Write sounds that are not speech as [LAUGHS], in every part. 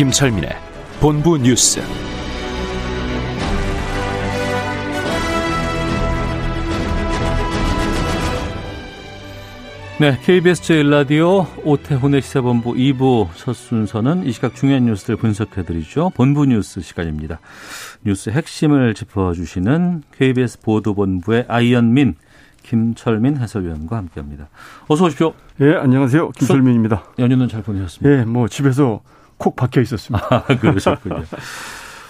김철민의 본부 뉴스. 네, KBS 제1라디오 오태훈의 시사본부 2부 첫 순서는 이 시각 중요한 뉴스를 분석해드리죠. 본부 뉴스 시간입니다. 뉴스 핵심을 짚어주시는 KBS 보도본부의 아이언민, 김철민 해설위원과 함께합니다. 어서 오십시오. 예, 안녕하세요. 김철민입니다. 연휴는 잘 보내셨습니까? 예, 뭐 집에서 콕 박혀 있었습니다. 아, 그러셨군요.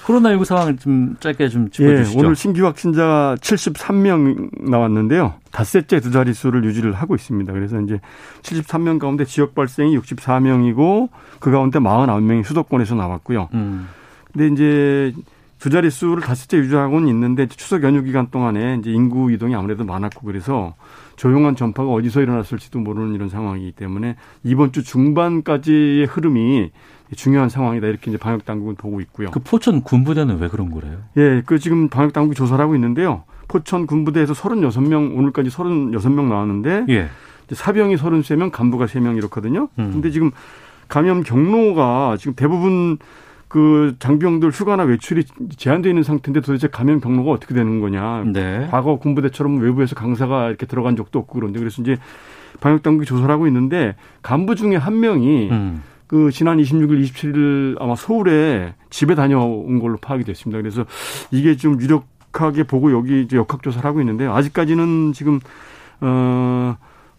코로나19 상황을 좀 짧게 좀 짚어주시죠. 예, 오늘 신규 확진자 73명 나왔는데요. 닷새째 두 자릿수를 유지를 하고 있습니다. 그래서 이제 73명 가운데 지역 발생이 64명이고 그 가운데 49명이 수도권에서 나왔고요. 음. 근데 이제 두 자릿수를 닷새째 유지하고는 있는데 추석 연휴 기간 동안에 이제 인구 이동이 아무래도 많았고 그래서 조용한 전파가 어디서 일어났을지도 모르는 이런 상황이기 때문에 이번 주 중반까지의 흐름이 중요한 상황이다 이렇게 이제 방역 당국은 보고 있고요. 그 포천 군부대는 왜 그런 거래요? 예, 그 지금 방역 당국이 조사를 하고 있는데요. 포천 군부대에서 36명 오늘까지 36명 나왔는데 예. 사병이 33명, 간부가 3명 이렇거든요. 음. 근데 지금 감염 경로가 지금 대부분 그 장병들 휴가나 외출이 제한되어 있는 상태인데 도대체 감염 경로가 어떻게 되는 거냐. 네. 과거 군부대처럼 외부에서 강사가 이렇게 들어간 적도 없고 그런데 그래서 이제 방역 당국이 조사를 하고 있는데 간부 중에 한 명이 음. 그 지난 26일, 27일 아마 서울에 집에 다녀온 걸로 파악이 됐습니다. 그래서 이게 좀 유력하게 보고 여기 이제 역학조사를 하고 있는데요. 아직까지는 지금 어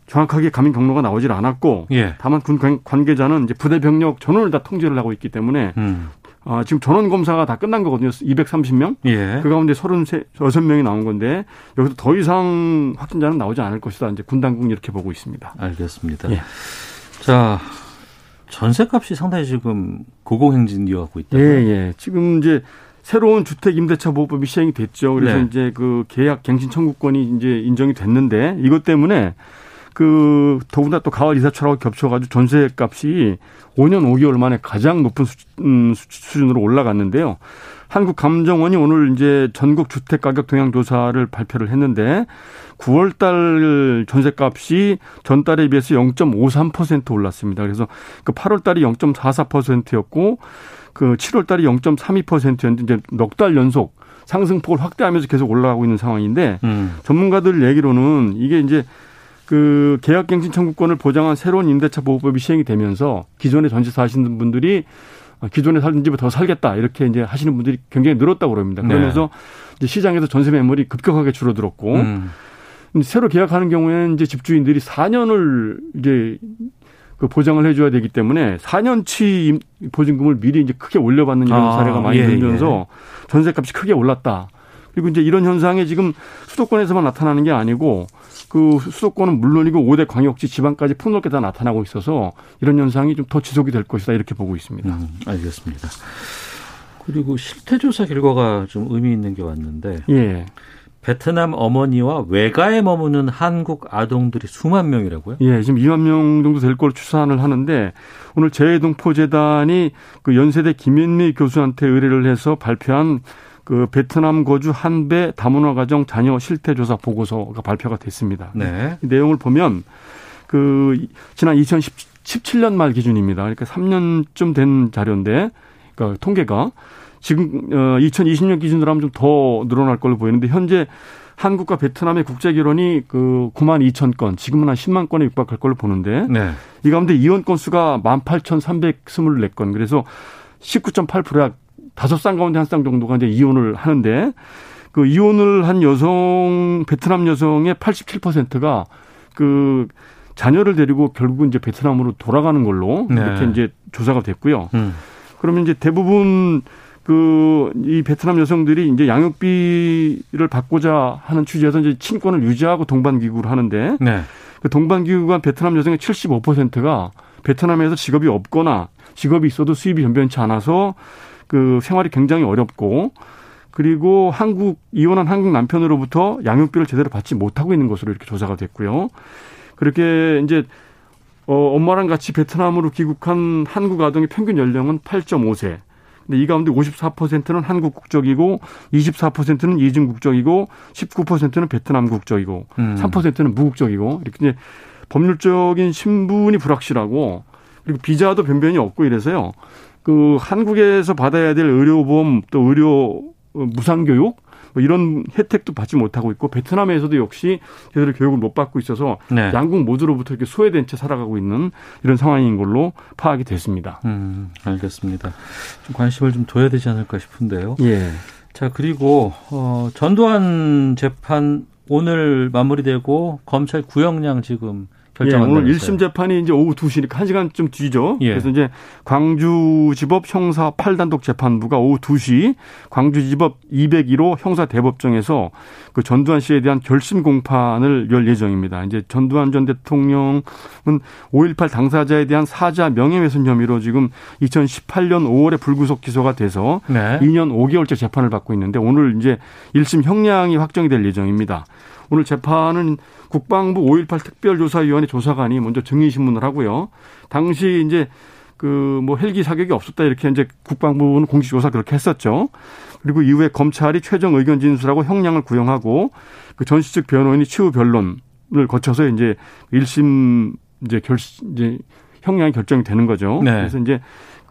정확하게 감염 경로가 나오질 않았고 예. 다만 군 관- 관계자는 이제 부대 병력 전원을 다 통제를 하고 있기 때문에 음. 아, 지금 전원 검사가 다 끝난 거거든요. 230명. 예. 그 가운데 33, 6명이 나온 건데 여기서 더 이상 확진자는 나오지 않을 것이다. 이제 군 당국은 이렇게 보고 있습니다. 알겠습니다. 예. 자, 전세값이 상당히 지금 고공행진 이어가고 있다. 예, 예. 지금 이제 새로운 주택 임대차 보호법이 시행이 됐죠. 그래서 네. 이제 그 계약 갱신 청구권이 이제 인정이 됐는데 이것 때문에 그 더구나 또 가을 이사철하고 겹쳐가지고 전세값이 5년 5개월 만에 가장 높은 수, 음, 수- 수준으로 올라갔는데요. 한국 감정원이 오늘 이제 전국 주택 가격 동향 조사를 발표를 했는데 9월 달 전세값이 전달에 비해서 0.53% 올랐습니다. 그래서 그 8월 달이 0.44%였고 그 7월 달이 0.32%였는데 이제 넉 달 연속 상승폭을 확대하면서 계속 올라가고 있는 상황인데 음. 전문가들 얘기로는 이게 이제 그 계약갱신 청구권을 보장한 새로운 임대차 보호법이 시행이 되면서 기존에 전세 사시는 분들이 기존에 살던 집에 더 살겠다 이렇게 이제 하시는 분들이 굉장히 늘었다고 그럽니다. 네. 그러면서 이제 시장에서 전세 매물이 급격하게 줄어들었고 음. 새로 계약하는 경우에는 이제 집주인들이 4년을 이제 그 보장을 해줘야 되기 때문에 4년치 임- 보증금을 미리 이제 크게 올려받는 이런 아, 사례가 많이 예, 들면서 전세값이 크게 올랐다. 그리고 이제 이런 현상이 지금 수도권에서만 나타나는 게 아니고 그 수도권은 물론이고 5대 광역시 지방까지 폭넓게 다 나타나고 있어서 이런 현상이 좀 더 지속이 될 것이다 이렇게 보고 있습니다. 음, 알겠습니다. 그리고 실태조사 결과가 좀 의미 있는 게 왔는데 예. 베트남 어머니와 외가에 머무는 한국 아동들이 수만 명이라고요? 예, 지금 2만 명 정도 될 걸로 추산을 하는데 오늘 재해동포재단이 그 연세대 김현미 교수한테 의뢰를 해서 발표한 그 베트남 거주 한배 다문화 가정 자녀 실태 조사 보고서가 발표가 됐습니다. 네. 이 내용을 보면 그 지난 2017년 말 기준입니다. 그러니까 3년쯤 된 자료인데 그러니까 통계가 지금 어 2020년 기준으로 하면 좀 더 늘어날 걸로 보이는데 현재 한국과 베트남의 국제 결혼이 그 9만 2천 건, 지금은 한 10만 건에 육박할 걸로 보는데 네. 이 가운데 이혼 건수가 18,324건. 그래서 19.8%야 다섯 쌍 가운데 한 쌍 정도가 이제 이혼을 하는데 그 이혼을 한 여성 베트남 여성의 87%가 그 자녀를 데리고 결국은 이제 베트남으로 돌아가는 걸로 네. 이렇게 이제 조사가 됐고요. 음. 그러면 이제 대부분 그 이 베트남 여성들이 이제 양육비를 받고자 하는 취지에서 이제 친권을 유지하고 동반 귀국을 하는데 네. 그 동반기관 베트남 여성의 75%가 베트남에서 직업이 없거나 직업이 있어도 수입이 변변치 않아서 그 생활이 굉장히 어렵고 그리고 한국 이혼한 한국 남편으로부터 양육비를 제대로 받지 못하고 있는 것으로 이렇게 조사가 됐고요. 그렇게 이제 어 엄마랑 같이 베트남으로 귀국한 한국 아동의 평균 연령은 8.5세. 근데 이 가운데 54%는 한국 국적이고 24%는 이중 국적이고 19%는 베트남 국적이고 음. 3%는 무국적이고 이렇게 이제 법률적인 신분이 불확실하고 그리고 비자도 변변이 없고 이래서요. 그 한국에서 받아야 될 의료보험 또 의료 무상교육 뭐 이런 혜택도 받지 못하고 있고 베트남에서도 역시 제대로 교육을 못 받고 있어서 네. 양국 모두로부터 이렇게 소외된 채 살아가고 있는 이런 상황인 걸로 파악이 됐습니다. 음, 알겠습니다. 좀 관심을 좀 둬야 되지 않을까 싶은데요. 예. 자 그리고 어, 전두환 재판 오늘 마무리되고 검찰 구형량 지금 결정한 예, 오늘 1심 재판이 이제 오후 2시니까 1시간 좀 뒤죠. 예. 그래서 이제 광주지법 형사 8단독 재판부가 오후 2시 광주지법 201호 형사 대법정에서 그 전두환 씨에 대한 결심 공판을 열 예정입니다. 이제 전두환 전 대통령은 5.18 당사자에 대한 사자 명예훼손 혐의로 지금 2018년 5월에 불구속 기소가 돼서 네. 2년 5개월째 재판을 받고 있는데 오늘 이제 1심 형량이 확정이 될 예정입니다. 오늘 재판은 국방부 5.18 특별조사위원회 조사관이 먼저 증인신문을 하고요. 당시 이제 그 뭐 헬기 사격이 없었다 이렇게 이제 국방부는 공식 조사 그렇게 했었죠. 그리고 이후에 검찰이 최종 의견 진술하고 형량을 구형하고 그 전시 측 변호인이 추후 변론을 거쳐서 이제 1심 이제 결 이제 형량이 결정이 되는 거죠. 네. 그래서 이제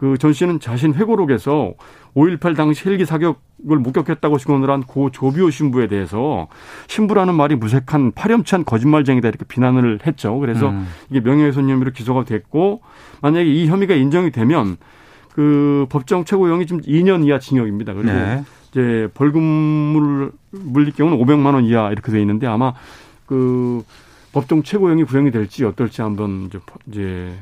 그 전 씨는 자신 회고록에서 5.18 당시 헬기 사격을 목격했다고 증언을 한 고 조비오 신부에 대해서 신부라는 말이 무색한 파렴치한 거짓말쟁이다 이렇게 비난을 했죠. 그래서 음. 이게 명예훼손 혐의로 기소가 됐고 만약에 이 혐의가 인정이 되면 그 법정 최고형이 지금 2년 이하 징역입니다. 그리고 네. 이제 벌금을 물릴 경우는 500만 원 이하 이렇게 돼 있는데 아마 그 법정 최고형이 구형이 될지 어떨지 한번 이제 이제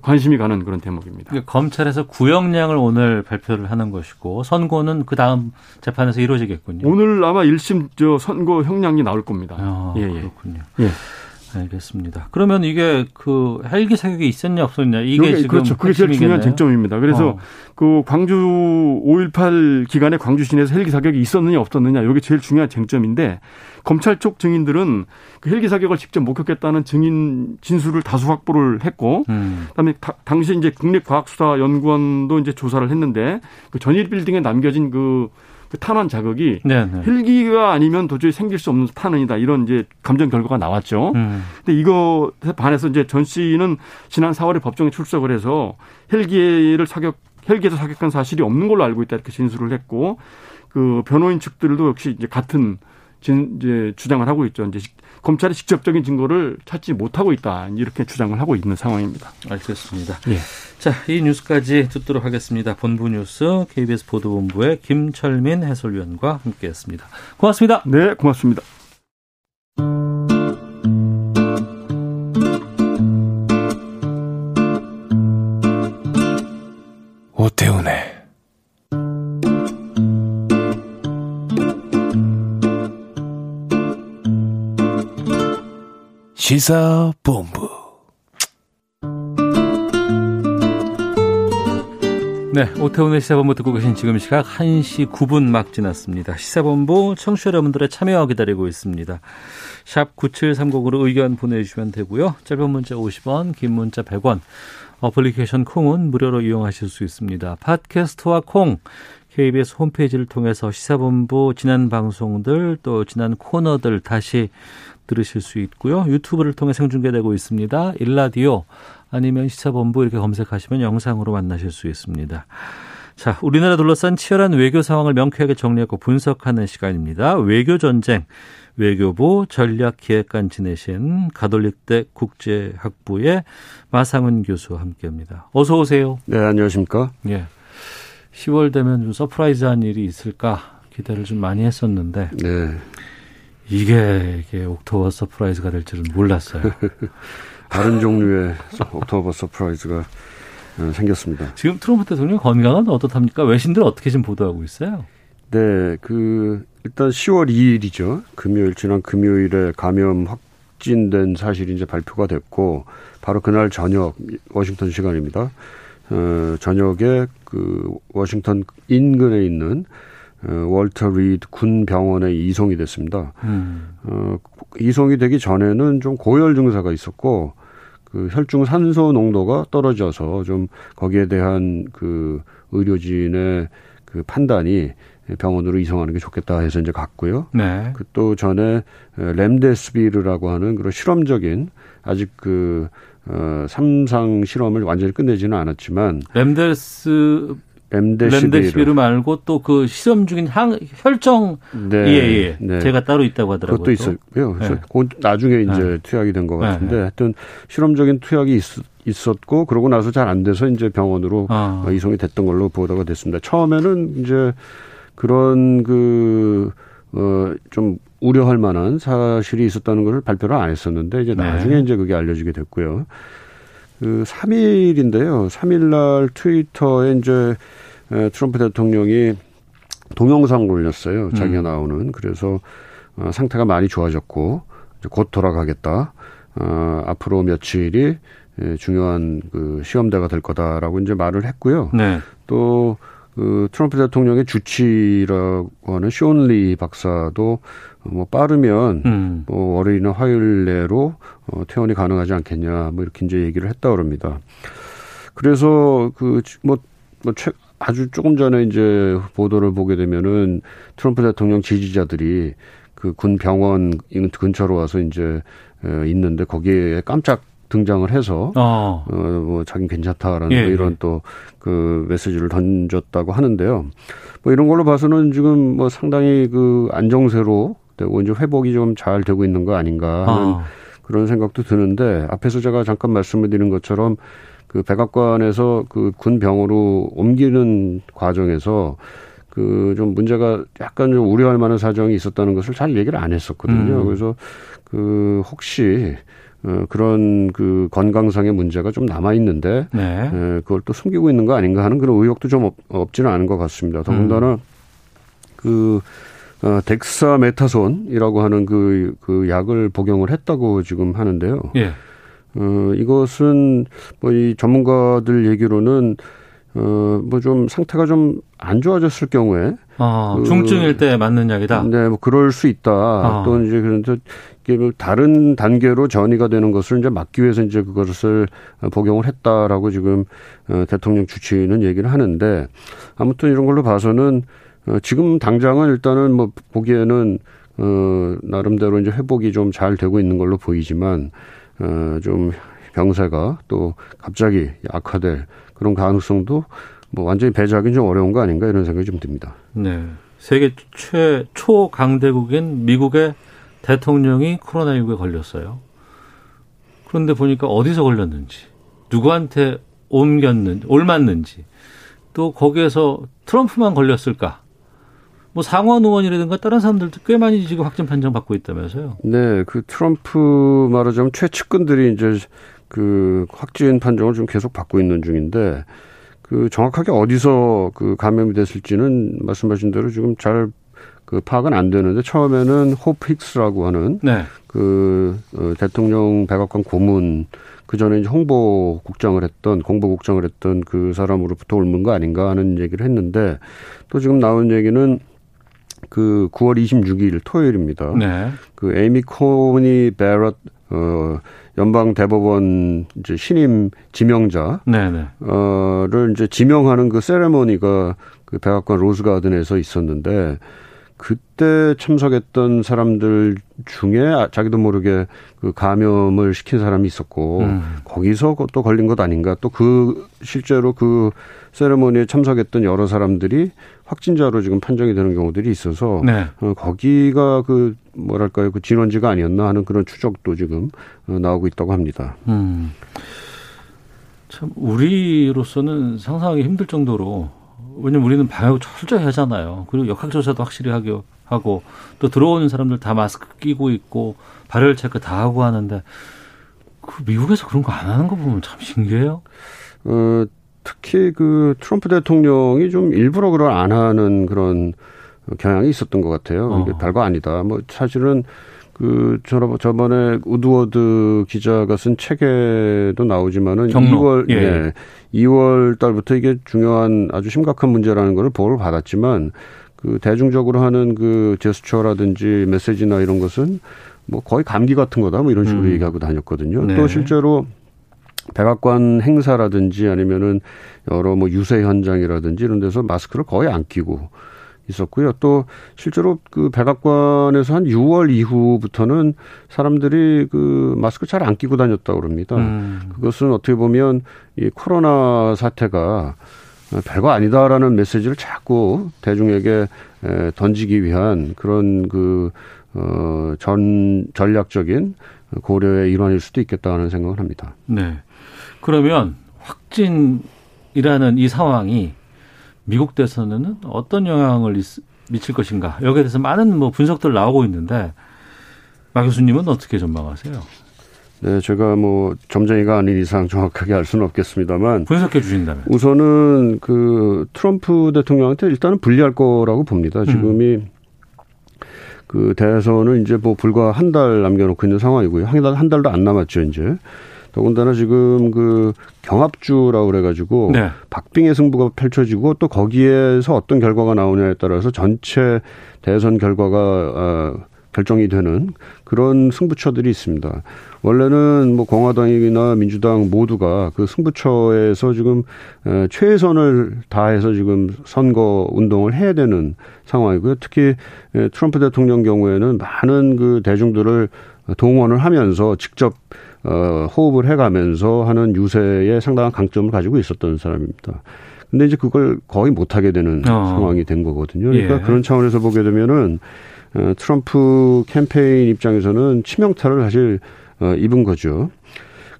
관심이 가는 그런 대목입니다. 검찰에서 구형량을 오늘 발표를 하는 것이고 선고는 그 다음 재판에서 이루어지겠군요. 오늘 아마 1심 저 선고 형량이 나올 겁니다. 아, 예, 예. 그렇군요. 예. 알겠습니다. 그러면 이게 그 헬기 사격이 있었냐 없었냐 이게 여기, 지금 그렇죠. 그게 제일 중요한 쟁점입니다. 그래서 어. 그 광주 5.18 기간에 광주 시내에서 헬기 사격이 있었느냐 없었느냐 이게 제일 중요한 쟁점인데 검찰 쪽 증인들은 그 헬기 사격을 직접 목격했다는 증인 진술을 다수 확보를 했고 음. 그다음에 다, 당시 이제 국립과학수사연구원도 이제 조사를 했는데 그 전일 빌딩에 남겨진 그 그 탄환 자극이 네네. 네. 헬기가 아니면 도저히 생길 수 없는 탄원이다 이런 이제 감정 결과가 나왔죠. 음. 근데 이거에 반해서 이제 전 씨는 지난 4월에 법정에 출석을 해서 헬기를 사격 헬기에서 사격한 사실이 없는 걸로 알고 있다 이렇게 진술을 했고 그 변호인 측들도 역시 이제 같은 진, 이제 주장을 하고 있죠. 이제 검찰이 직접적인 증거를 찾지 못하고 있다. 이렇게 주장을 하고 있는 상황입니다. 알겠습니다. 예. 자, 이 뉴스까지 듣도록 하겠습니다. 본부 뉴스 KBS 보도본부의 김철민 해설위원과 함께했습니다. 고맙습니다. 네, 고맙습니다. 오태훈의 시사본부. 네, 오태훈의 시사본부 듣고 계신 지금 시각 1시 9분 막 지났습니다. 시사본부 청취자 여러분들의 참여 기다리고 있습니다. 샵 9730으로 의견 보내주시면 되고요. 짧은 문자 50원, 긴 문자 100원, 어플리케이션 콩은 무료로 이용하실 수 있습니다. 팟캐스트와 콩, KBS 홈페이지를 통해서 시사본부 지난 방송들 또 지난 코너들 다시 들으실 수 있고요. 유튜브를 통해 생중계되고 있습니다. 일라디오 아니면 시사본부 이렇게 검색하시면 영상으로 만나실 수 있습니다. 자, 우리나라 둘러싼 치열한 외교 상황을 명쾌하게 정리하고 분석하는 시간입니다. 외교 전쟁. 외교부 전략기획관 지내신 가톨릭대 국제학부의 마상윤 교수와 함께합니다. 어서 오세요. 네, 안녕하십니까? 예. 10월 되면 좀 surprise한 일이 있을까 기대를 좀 많이 했었는데. 네. 이게, 이게 October surprise가 될 줄은 몰랐어요. [LAUGHS] 다른 종류의 October surprise가 어, 생겼습니다. 지금 트럼프 대통령 건강은 어떻답니까? 외신들 어떻게 지금 보도하고 있어요? 네, 그 일단 10월 2일이죠. 금요일 지난 금요일에 감염 확진된 사실이 이제 발표가 됐고 바로 그날 저녁 워싱턴 시간입니다. 어, 저녁에 그 워싱턴 인근에 있는 어, 월터 리드 군 병원에 이송이 됐습니다. 음. 어, 이송이 되기 전에는 좀 고열 증상이 있었고 그 혈중 산소 농도가 떨어져서 좀 거기에 대한 그 의료진의 그 판단이 병원으로 이송하는 게 좋겠다 해서 이제 갔고요. 네. 그 또 전에 렘데스비르라고 하는 그런 실험적인 아직 그 어, 삼상 실험을 완전히 끝내지는 않았지만 렘데스 렘데시비르 말고 또그 실험 중인 항, 혈정 네, 예, 예. 네. 제가 따로 있다고 하더라고요. 그것도. 그래서 네. 나중에 이제 네. 투약이 된 것 같은데 네. 하여튼 실험적인 투약이 있, 었고 그러고 나서 잘 안 돼서 이제 병원으로 아. 이송이 됐던 걸로 보도가 됐습니다. 처음에는 이제 그런 그 어, 좀 우려할 만한 사실이 있었다는 것을 발표를 안 했었는데 이제 네. 나중에 이제 그게 알려지게 됐고요. 그 3일인데요. 3일 날 트위터에 이제 트럼프 대통령이 동영상을 올렸어요. 자기가 음. 나오는. 그래서 어, 상태가 많이 좋아졌고 곧 돌아가겠다. 어, 앞으로 며칠이 중요한 그 시험대가 될 거다라고 이제 말을 했고요. 네. 또 그 트럼프 대통령의 주치라고 하는 쇼온리 박사도 뭐 빠르면 음. 뭐 월요일이나 화요일 내로 어, 퇴원이 가능하지 않겠냐 뭐 이렇게 이제 얘기를 했다 그럽니다. 그래서 그뭐 뭐 최, 아주 조금 전에 이제 보도를 보게 되면은 트럼프 대통령 지지자들이 그 군 병원 근처로 와서 이제 있는데 거기에 깜짝 등장을 해서 어, 어 뭐 자긴 괜찮다라는 예, 뭐 이런 예. 또그 메시지를 던졌다고 하는데요. 뭐 이런 걸로 봐서는 지금 뭐 상당히 그 안정세로 되고 이제 회복이 좀 잘 되고 있는 거 아닌가 하는 어. 그런 생각도 드는데 앞에서 제가 잠깐 말씀을 드린 것처럼 그 백악관에서 그 군 병으로 옮기는 과정에서 그 좀 문제가 약간 좀 우려할 만한 사정이 있었다는 것을 잘 얘기를 안 했었거든요. 음. 그래서 그 혹시 어, 그런 그 건강상의 문제가 좀 남아 있는데 네. 에, 그걸 또 숨기고 있는 거 아닌가 하는 그런 의혹도 좀 없, 없지는 않은 것 같습니다. 더군다나 음. 그 어, 덱사메타손이라고 하는 그, 그 약을 복용을 했다고 지금 하는데요. 예. 어, 이것은 뭐 이 전문가들 얘기로는 어, 뭐 좀 상태가 좀 안 좋아졌을 경우에. 아, 그, 중증일 때 맞는 약이다? 네, 뭐 그럴 수 있다. 아. 또 이제 그런데 뭐 다른 단계로 전이가 되는 것을 이제 막기 위해서 이제 그것을 복용을 했다라고 지금 어, 대통령 주치는 얘기를 하는데 아무튼 이런 걸로 봐서는 어, 지금 당장은 일단은 뭐 보기에는 어, 나름대로 이제 회복이 좀 잘 되고 있는 걸로 보이지만 어, 좀 병세가 또 갑자기 악화될 그런 가능성도 뭐 완전히 배제하기는 좀 어려운 거 아닌가 이런 생각이 좀 듭니다. 네. 세계 최 초강대국인 미국의 대통령이 코로나19에 걸렸어요. 그런데 보니까 어디서 걸렸는지, 누구한테 옮겼는지, 옮았는지, 또 거기에서 트럼프만 걸렸을까? 뭐 상원 의원이라든가 다른 사람들도 꽤 많이 지금 확진 판정 받고 있다면서요. 네, 그 트럼프 말하자면 최측근들이 이제 그 확진 판정을 좀 계속 받고 있는 중인데 그 정확하게 어디서 그 감염이 됐을지는 말씀하신 대로 지금 잘 그 파악은 안 되는데 처음에는 호프 힉스라고 하는 네. 그 어, 대통령 백악관 고문 그 전에 이제 홍보 국장을 했던 공보 국장을 했던 그 사람으로부터 옮은 거 아닌가 하는 얘기를 했는데 또 지금 나온 얘기는 그 9월 26일 토요일입니다. 네. 그 에이미 코니 베럿 어 연방 대법원 이제 신임 지명자 네네. 어를 이제 지명하는 그 세레머니가 그 백악관 로즈가든에서 있었는데 그때 참석했던 사람들 중에 자기도 모르게 그 감염을 시킨 사람이 있었고 음. 거기서 또 걸린 것 아닌가 또 그 실제로 그 세레모니에 참석했던 여러 사람들이 확진자로 지금 판정이 되는 경우들이 있어서 네. 어, 거기가 그 뭐랄까요 그 진원지가 아니었나 하는 그런 추적도 지금 어, 나오고 있다고 합니다. 음. 참 우리로서는 상상하기 힘들 정도로 왜냐면 우리는 방역을 철저히 하잖아요. 그리고 역학조사도 확실히 하고 하고 또 들어오는 사람들 다 마스크 끼고 있고 발열 체크 다 하고 하는데 그 미국에서 그런 거 안 하는 거 보면 참 신기해요. 어, 특히 그 트럼프 대통령이 좀 일부러 그걸 안 하는 그런 경향이 있었던 것 같아요. 이게 어. 별거 아니다. 뭐 사실은 그 저번에 우드워드 기자가 쓴 책에도 나오지만은 경로. 2월 예. 네, 2월 달부터 이게 중요한 아주 심각한 문제라는 것을 보고를 받았지만 그 대중적으로 하는 그 제스처라든지 메시지나 이런 것은 뭐 거의 감기 같은 거다 뭐 이런 식으로 음. 얘기하고 다녔거든요. 네. 또 실제로 백악관 행사라든지 아니면은 여러 뭐 유세 현장이라든지 이런 데서 마스크를 거의 안 끼고 있었고요. 또 실제로 그 백악관에서 한 6월 이후부터는 사람들이 그 마스크 잘 안 끼고 다녔다고 그럽니다. 음. 그것은 어떻게 보면 이 코로나 사태가 별거 아니다라는 메시지를 자꾸 대중에게 던지기 위한 그런 그, 어, 전, 전략적인 고려의 일환일 수도 있겠다는 생각을 합니다. 네. 그러면 확진이라는 이 상황이 미국 대선에는 어떤 영향을 미칠 것인가 여기에 대해서 많은 뭐 분석들 나오고 있는데 마 교수님은 어떻게 전망하세요? 네, 제가 뭐 점쟁이가 아닌 이상 정확하게 알 수는 없겠습니다만 분석해 주신다면 우선은 그 트럼프 대통령한테 일단은 불리할 거라고 봅니다. 지금이 음. 그 대선은 이제 뭐 불과 한 달 남겨놓고 있는 상황이고요. 한 달 한 달도 안 남았죠 이제. 더군다나 지금 그 경합주라고 그래가지고 네. 박빙의 승부가 펼쳐지고 또 거기에서 어떤 결과가 나오냐에 따라서 전체 대선 결과가 어, 결정이 되는 그런 승부처들이 있습니다. 원래는 뭐 공화당이나 민주당 모두가 그 승부처에서 지금 최선을 다해서 지금 선거 운동을 해야 되는 상황이고요. 특히 트럼프 대통령 경우에는 많은 그 대중들을 동원을 하면서 직접 어, 호흡을 해가면서 하는 유세에 상당한 강점을 가지고 있었던 사람입니다. 근데 이제 그걸 거의 못하게 되는 어. 상황이 된 거거든요. 그러니까 예. 그런 차원에서 보게 되면은 어, 트럼프 캠페인 입장에서는 치명타를 사실 어, 입은 거죠.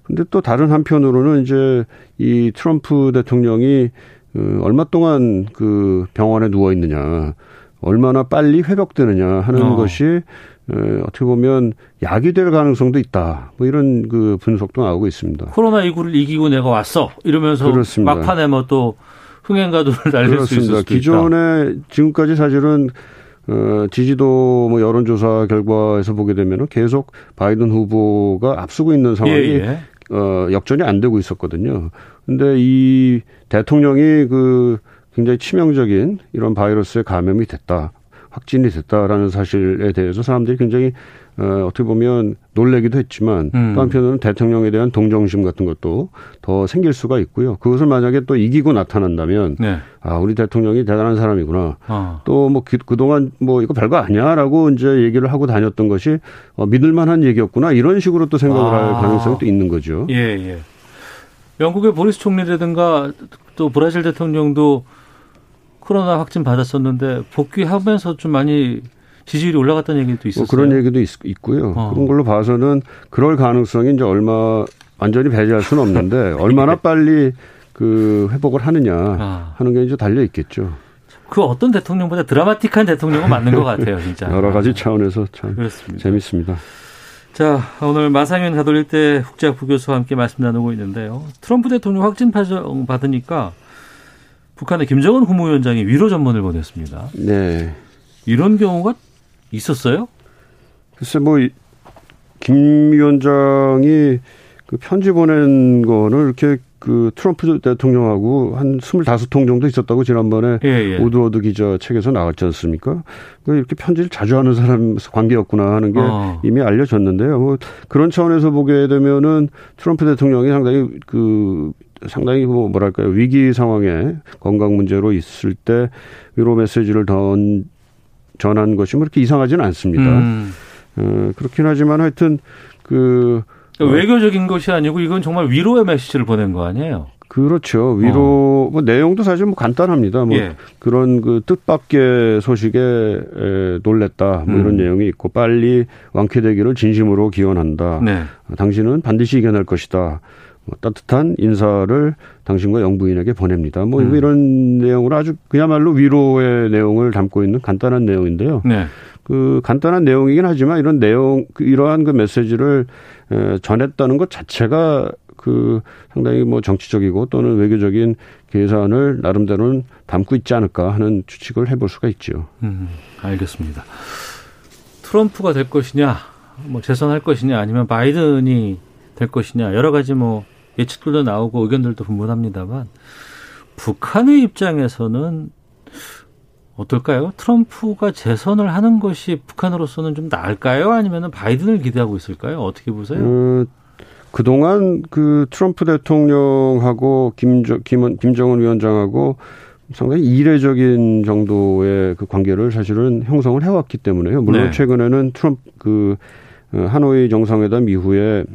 근데 또 다른 한편으로는 이제 이 트럼프 대통령이 어, 얼마 동안 그 병원에 누워 있느냐, 얼마나 빨리 회복되느냐 하는 어. 것이 어떻게 보면 약이 될 가능성도 있다. 뭐 이런 그 분석도 나오고 있습니다. 코로나19를 이기고 내가 왔어. 이러면서 그렇습니다. 막판에 뭐 또 흥행가도를 [LAUGHS] 날릴 그렇습니다. 수 있을 수도 기존에 있다. 지금까지 사실은 어, 지지도 뭐 여론조사 결과에서 보게 되면은 계속 바이든 후보가 앞서고 있는 상황이 예, 예. 어, 역전이 안 되고 있었거든요. 근데 이 대통령이 그 굉장히 치명적인 이런 바이러스에 감염이 됐다. 확진이 됐다라는 사실에 대해서 사람들이 굉장히 어, 어떻게 보면 놀래기도 했지만 음. 또 한편으로는 대통령에 대한 동정심 같은 것도 더 생길 수가 있고요. 그것을 만약에 또 이기고 나타난다면 네. 아 우리 대통령이 대단한 사람이구나. 아. 또뭐 그동안 뭐 이거 별거 아니야라고 이제 얘기를 하고 다녔던 것이 어, 믿을만한 얘기였구나 이런 식으로 또 생각을 아. 할 가능성이 또 있는 거죠. 예 예. 영국의 보리스 총리라든가 또 브라질 대통령도 코로나 확진 받았었는데 복귀하면서 좀 많이 지지율이 올라갔다는 얘기도 뭐 있었어요. 뭐 그런 얘기도 있, 고요 어. 그런 걸로 봐서는 그럴 가능성이 이제 얼마 완전히 배제할 수는 없는데 [LAUGHS] 얼마나 빨리 그 회복을 하느냐 아. 하는 게 이제 달려 있겠죠. 그 어떤 대통령보다 드라마틱한 대통령은 맞는 것 같아요, 진짜. 여러 가지 차원에서 참 그렇습니다. 재밌습니다. 자, 오늘 마상현 가톨릭대 국제학 부 교수와 함께 말씀 나누고 있는데요. 트럼프 대통령 확진 받으니까 북한의 김정은 국무위원장이 위로 전문을 보냈습니다. 네. 이런 경우가 있었어요? 글쎄 뭐 김 위원장이 그 편지 보낸 거는 이렇게 그 트럼프 대통령하고 한 스물다섯 통 정도 있었다고 지난번에 예, 예. 오드워드 기자 책에서 나왔지 않습니까? 그 이렇게 편지를 자주 하는 사람 관계였구나 하는 게 어. 이미 알려졌는데요. 뭐 그런 차원에서 보게 되면은 트럼프 대통령이 상당히 그 상당히 뭐 뭐랄까요 위기 상황에 건강 문제로 있을 때 위로 메시지를 던 전한 것이 뭐 그렇게 이상하지는 않습니다. 음. 어, 그렇긴 하지만 하여튼 그 그러니까 외교적인 것이 아니고 이건 정말 위로의 메시지를 보낸 거 아니에요? 그렇죠. 위로 어. 뭐 내용도 사실 뭐 간단합니다. 뭐 예. 그런 그 뜻밖의 소식에 에, 놀랬다. 뭐 음. 이런 내용이 있고 빨리 완쾌되기를 진심으로 기원한다. 네. 당신은 반드시 이겨낼 것이다. 뭐 따뜻한 인사를 당신과 영부인에게 보냅니다. 뭐 음. 이런 내용으로 아주 그야말로 위로의 내용을 담고 있는 간단한 내용인데요. 네. 그 간단한 내용이긴 하지만 이런 내용 이러한 그 메시지를 전했다는 것 자체가 그 상당히 뭐 정치적이고 또는 외교적인 계산을 나름대로는 담고 있지 않을까 하는 추측을 해볼 수가 있죠. 음, 알겠습니다. 트럼프가 될 것이냐 뭐 재선할 것이냐 아니면 바이든이 될 것이냐 여러 가지 뭐 예측들도 나오고 의견들도 분분합니다만 북한의 입장에서는 어떨까요? 트럼프가 재선을 하는 것이 북한으로서는 좀 나을까요? 아니면 바이든을 기대하고 있을까요? 어떻게 보세요? 음, 그동안 그 트럼프 대통령하고 김정, 김, 김정은 위원장하고 상당히 이례적인 정도의 그 관계를 사실은 형성을 해왔기 때문에요. 물론 네. 최근에는 트럼프 그 어, 하노이 정상회담 이후에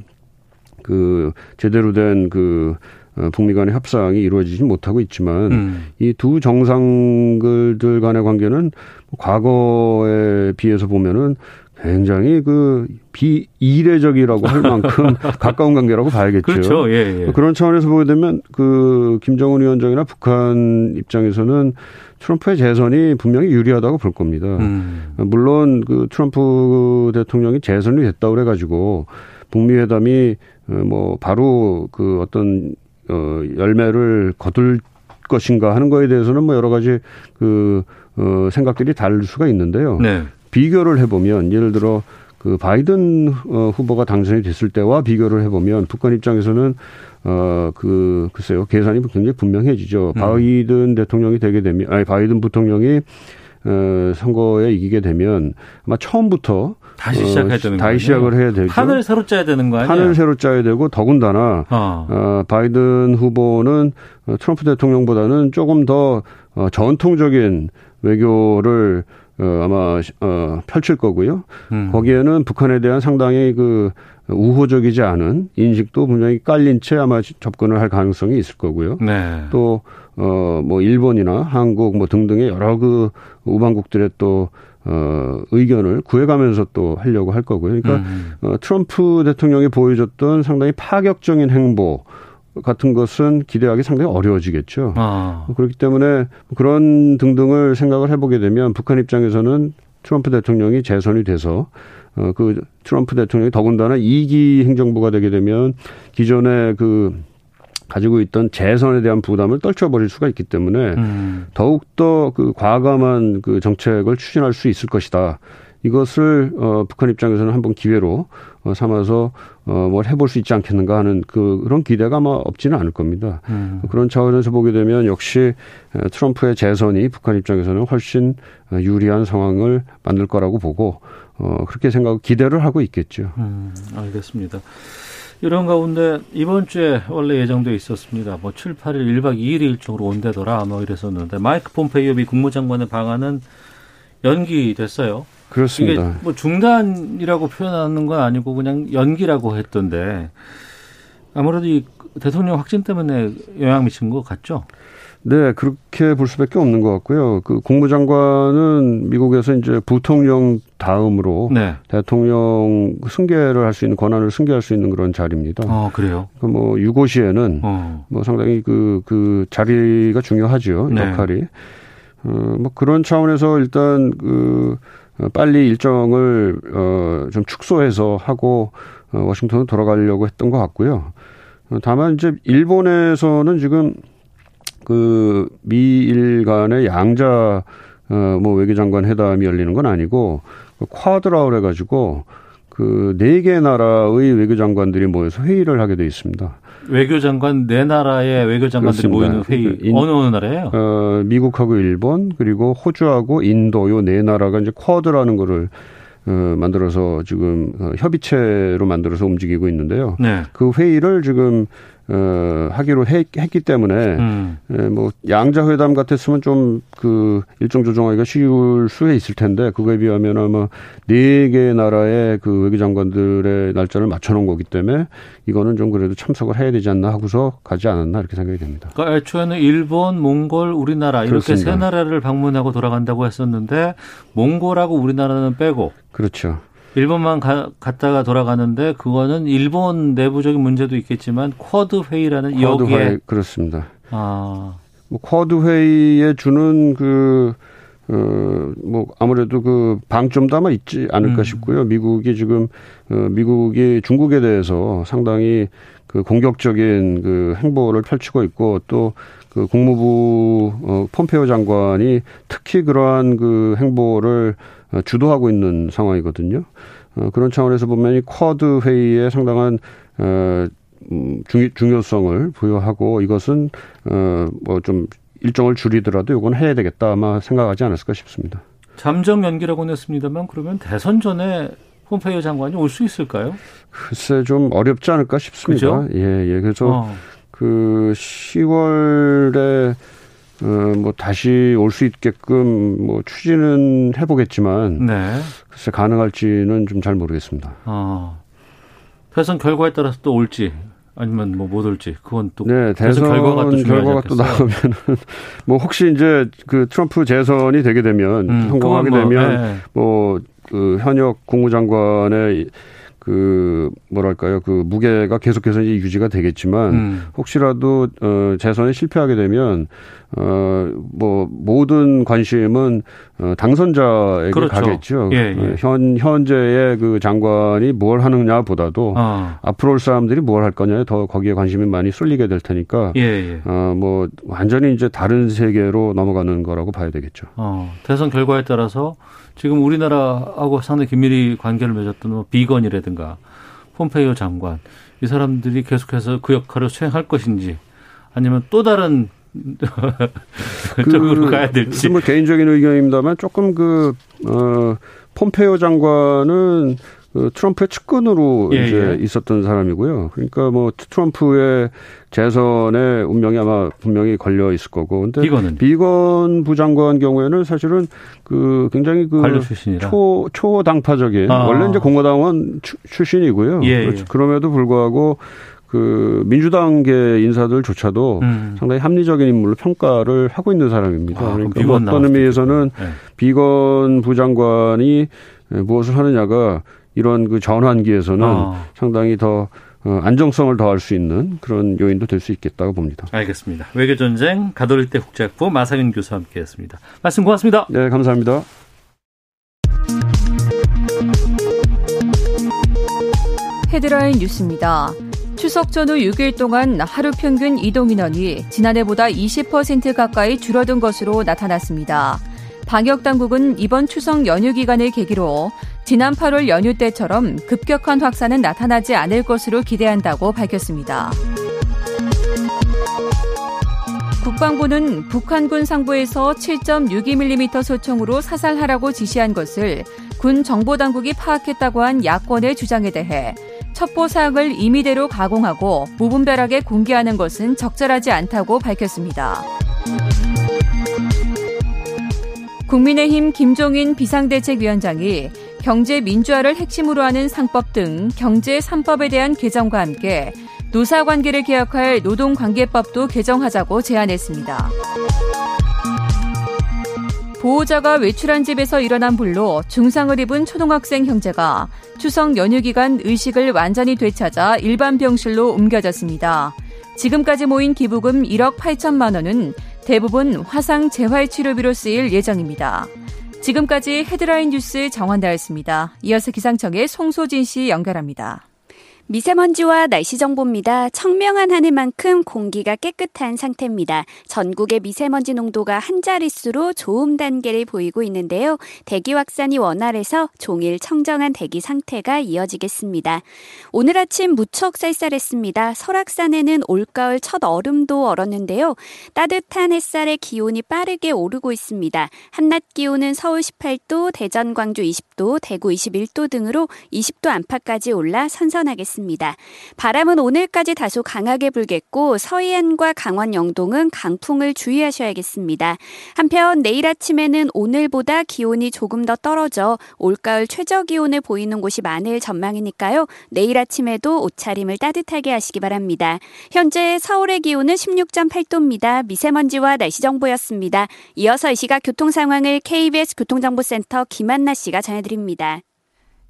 그 제대로 된그 어, 북미 간의 협상이 이루어지지 못하고 있지만 음. 이두 정상들 간의 관계는 과거에 비해서 보면은 굉장히 그 비이례적이라고 할 만큼 [LAUGHS] 가까운 관계라고 봐야겠죠. 그렇죠. 예, 예. 그런 차원에서 보게 되면 그 김정은 위원장이나 북한 입장에서는 트럼프의 재선이 분명히 유리하다고 볼 겁니다. 음. 물론 그 트럼프 대통령이 재선이 됐다고 그래가지고 북미 회담이 어, 뭐 바로 그 어떤 어 열매를 거둘 것인가 하는 거에 대해서는 뭐 여러 가지 그 어, 생각들이 다를 수가 있는데요. 네. 비교를 해보면 예를 들어 그 바이든 어, 후보가 당선이 됐을 때와 비교를 해보면 북한 입장에서는 어, 그, 글쎄요, 계산이 굉장히 분명해지죠. 음. 바이든 대통령이 되게 되면, 아니, 바이든 부통령이 어, 선거에 이기게 되면 아마 처음부터 다시 시작해야 되는 어, 다시 시작을 해야 되죠. 판을 새로 짜야 되는 거 아니에요? 판을 새로 짜야 되고 더군다나 어. 어 바이든 후보는 어, 트럼프 대통령보다는 조금 더 어, 전통적인 외교를 어, 아마 어, 펼칠 거고요. 음. 거기에는 북한에 대한 상당히 그 우호적이지 않은 인식도 분명히 깔린 채 아마 접근을 할 가능성이 있을 거고요. 네. 또 어, 뭐, 일본이나 한국 뭐 등등의 여러 그 우방국들의 또, 어, 의견을 구해가면서 또 하려고 할 거고요. 그러니까, 음. 어, 트럼프 대통령이 보여줬던 상당히 파격적인 행보, 같은 것은 기대하기 상당히 어려워지겠죠. 아. 그렇기 때문에 그런 등등을 생각을 해보게 되면 북한 입장에서는 트럼프 대통령이 재선이 돼서 어, 그 트럼프 대통령이 더군다나 이기 행정부가 되게 되면 기존의 그 가지고 있던 재선에 대한 부담을 떨쳐버릴 수가 있기 때문에 음. 더욱더 그 과감한 그 정책을 추진할 수 있을 것이다. 이것을 어 북한 입장에서는 한번 기회로 어 삼아서 어 뭘 해볼 수 있지 않겠는가 하는 그 그런 기대가 아마 없지는 않을 겁니다. 음. 그런 차원에서 보게 되면 역시 트럼프의 재선이 북한 입장에서는 훨씬 유리한 상황을 만들 거라고 보고 어 그렇게 생각 기대를 하고 있겠죠. 음, 알겠습니다. 이런 가운데 이번 주에 원래 예정돼 있었습니다. 뭐 7, 8일 1박 2일 일정으로 온대더라 뭐 이랬었는데 마이크 폼페이오 미 국무장관의 방안은 연기됐어요. 그렇습니다. 이게 뭐 중단이라고 표현하는 건 아니고 그냥 연기라고 했던데 아무래도 이 대통령 확진 때문에 영향 미친 것 같죠? 네, 그렇게 볼 수밖에 없는 것 같고요. 그 국무장관은 미국에서 이제 부통령 다음으로 네. 대통령 승계를 할 수 있는 권한을 승계할 수 있는 그런 자리입니다. 아, 그래요? 그뭐 유고시에는 어. 뭐 상당히 그, 그 자리가 중요하죠. 네. 역할이. 어, 뭐 그런 차원에서 일단 그 빨리 일정을 어, 좀 축소해서 하고 어, 워싱턴으로 돌아가려고 했던 것 같고요. 어, 다만 이제 일본에서는 지금 그 미일 간의 양자 어뭐 외교장관 회담이 열리는 건 아니고 그 쿼드라 그래 가지고 그 네 개 나라의 외교장관들이 모여서 회의를 하게 돼 있습니다. 외교장관 네 나라의 외교장관들이. 모이는 회의 인, 어느 어느 나라예요? 어, 미국하고 일본 그리고 호주하고 인도 요 네 나라가 이제 쿼드라는 거를 어, 만들어서 지금 어, 협의체로 만들어서 움직이고 있는데요. 네. 그 회의를 지금 어, 하기로 했, 기 때문에 음. 예, 뭐 양자 회담 같았으면 좀 그 일정 조정하기가 쉬울 수에 있을 텐데 그거에 비하면 아마 네 개 나라의 그 외교장관들의 날짜를 맞춰놓은 거기 때문에 이거는 좀 그래도 참석을 해야 되지 않나 하고서 가지 않았나 이렇게 생각이 됩니다. 그러니까 애초에는 일본, 몽골, 우리나라 이렇게 그렇습니다. 세 나라를 방문하고 돌아간다고 했었는데 몽골하고 우리나라는 빼고 그렇죠. 일본만 가, 갔다가 돌아가는데 그거는 일본 내부적인 문제도 있겠지만 쿼드 회의라는 쿼드 여기에 회의, 그렇습니다. 아. 뭐 쿼드 회의에 주는 그 어, 뭐, 아무래도 그 방점도 아마 있지 않을까 음. 싶고요. 미국이 지금, 어, 미국이 중국에 대해서 상당히 그 공격적인 그 행보를 펼치고 있고 또 그 국무부, 어, 폼페오 장관이 특히 그러한 그 행보를 어, 주도하고 있는 상황이거든요. 어, 그런 차원에서 보면 이 쿼드 회의에 상당한 어, 음, 중, 중요성을 부여하고 이것은 어, 뭐좀 일정을 줄이더라도 이건 해야 되겠다 아마 생각하지 않았을까 싶습니다. 잠정 연기라고는 했습니다만 그러면 대선 전에 폼페이오 장관이 올 수 있을까요? 글쎄 좀 어렵지 않을까 싶습니다. 그죠? 예, 예. 그래서 어. 그 10월에 어, 뭐 다시 올 수 있게끔 뭐 추진은 해보겠지만 네. 글쎄 가능할지는 좀 잘 모르겠습니다. 어. 대선 결과에 따라서 또 올지 아니면 뭐 못 올지 그건 또 네, 대선, 결과가, 또 결과가 또 나오면은 [LAUGHS] 뭐 혹시 이제 그 트럼프 재선이 되게 되면 음, 성공하게 뭐, 되면 네. 뭐그 현역 국무장관의 그 뭐랄까요 그 무게가 계속해서 이제 유지가 되겠지만 음. 혹시라도 어 재선에 실패하게 되면 어뭐 모든 관심은 어 당선자에게 그렇죠. 가겠죠. 예, 예. 어, 현 현재의 그 장관이 뭘 하느냐보다도 어. 앞으로 올 사람들이 뭘 할 거냐에 더 거기에 관심이 많이 쏠리게 될 테니까 예, 예. 어뭐 완전히 이제 다른 세계로 넘어가는 거라고 봐야 되겠죠. 어 대선 결과에 따라서 지금 우리나라하고 상당히 긴밀히 관계를 맺었던 뭐 비건이라든가 폼페이오 장관 이 사람들이 계속해서 그 역할을 수행할 것인지 아니면 또 다른 [LAUGHS] 그, 쪽으로 가야 될지. 뭐 개인적인 의견입니다만 조금 그, 어, 폼페이오 장관은 그 트럼프의 측근으로 예, 이제 예. 있었던 사람이고요. 그러니까 뭐 트럼프의 재선의 운명이 아마 분명히 걸려 있을 거고. 근데 비건은 비건 부장관 경우에는 사실은 그 굉장히 그초 초당파적인 아. 원래 이제 공화당원 출신이고요. 예, 그렇죠. 그럼에도 불구하고 그 민주당계 인사들조차도 음. 상당히 합리적인 인물로 평가를 하고 있는 사람입니다. 아, 그러니까 뭐 어떤 의미에서는 네. 비건 부장관이 무엇을 하느냐가 이런 그 전환기에서는 어. 상당히 더 어, 안정성을 더할 수 있는 그런 요인도 될 수 있겠다고 봅니다. 알겠습니다. 외교 전쟁 가톨릭대 국제학부 마상윤 교수와 함께했습니다. 말씀 고맙습니다. 네, 감사합니다. 헤드라인 뉴스입니다. 추석 전후 6일 동안 하루 평균 이동 인원이 지난해보다 20% 가까이 줄어든 것으로 나타났습니다. 방역 당국은 이번 추석 연휴 기간을 계기로 지난 8월 연휴 때처럼 급격한 확산은 나타나지 않을 것으로 기대한다고 밝혔습니다. 국방부는 북한군 상부에서 7.62mm 소총으로 사살하라고 지시한 것을 군 정보당국이 파악했다고 한 야권의 주장에 대해 첩보 사항을 임의대로 가공하고 무분별하게 공개하는 것은 적절하지 않다고 밝혔습니다. 국민의힘 김종인 비상대책위원장이 경제 민주화를 핵심으로 하는 상법 등 경제 3법에 대한 개정과 함께 노사관계를 개혁할 노동관계법도 개정하자고 제안했습니다. 보호자가 외출한 집에서 일어난 불로 중상을 입은 초등학생 형제가 추석 연휴 기간 의식을 완전히 되찾아 일반 병실로 옮겨졌습니다. 지금까지 모인 기부금 1억 8천만 원은 대부분 화상 재활 치료비로 쓰일 예정입니다. 지금까지 헤드라인 뉴스 정원다였습니다. 이어서 기상청의 송소진 씨 연결합니다. 미세먼지와 날씨 정보입니다. 청명한 하늘만큼 공기가 깨끗한 상태입니다. 전국의 미세먼지 농도가 한 자릿수로 좋음 단계를 보이고 있는데요. 대기 확산이 원활해서 종일 청정한 대기 상태가 이어지겠습니다. 오늘 아침 무척 쌀쌀했습니다. 설악산에는 올가을 첫 얼음도 얼었는데요. 따뜻한 햇살에 기온이 빠르게 오르고 있습니다. 한낮 기온은 서울 18도, 대전, 광주 20도, 대구 21도 등으로 20도 안팎까지 올라 선선하겠습니다. 있습니다. 바람은 오늘까지 다소 강하게 불겠고 서해안과 강원 영동은 강풍을 주의하셔야겠습니다. 한편 내일 아침에는 오늘보다 기온이 조금 더 떨어져 올가을 최저 기온을 보이는 곳이 많을 전망이니까요. 내일 아침에도 옷차림을 따뜻하게 하시기 바랍니다. 현재 서울의 기온은 16.8도입니다. 미세먼지와 날씨 정보였습니다. 이어서 이 시각 교통 상황을 KBS 교통정보센터 김한나 씨가 전해드립니다.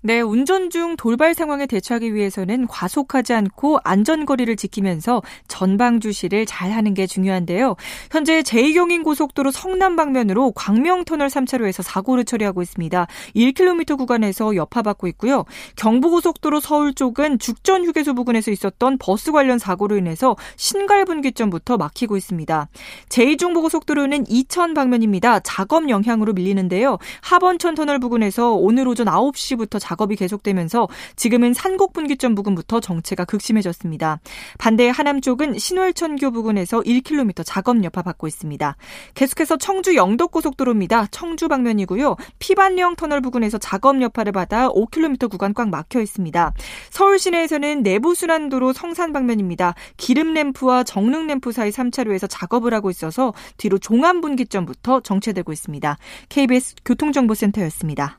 네, 운전 중 돌발 상황에 대처하기 위해서는 과속하지 않고 안전거리를 지키면서 전방 주시를 잘 하는 게 중요한데요. 현재 제2경인 고속도로 성남 방면으로 광명터널 3차로에서 사고를 처리하고 있습니다. 1km 구간에서 여파받고 있고요. 경부고속도로 서울 쪽은 죽전 휴게소 부근에서 있었던 버스 관련 사고로 인해서 신갈분기점부터 막히고 있습니다. 제2중부고속도로는 이천 방면입니다. 작업 영향으로 밀리는데요. 하번천 터널 부근에서 오늘 오전 9시부터 작업이 계속되면서 지금은 산곡 분기점 부근부터 정체가 극심해졌습니다. 반대 하남 쪽은 신월천교 부근에서 1km 작업 여파 받고 있습니다. 계속해서 청주 영덕 고속도로입니다. 청주 방면이고요. 피반령 터널 부근에서 작업 여파를 받아 5km 구간 꽉 막혀 있습니다. 서울 시내에서는 내부 순환도로 성산 방면입니다. 기름 램프와 정릉 램프 사이 3차로에서 작업을 하고 있어서 뒤로 종암 분기점부터 정체되고 있습니다. KBS 교통정보센터였습니다.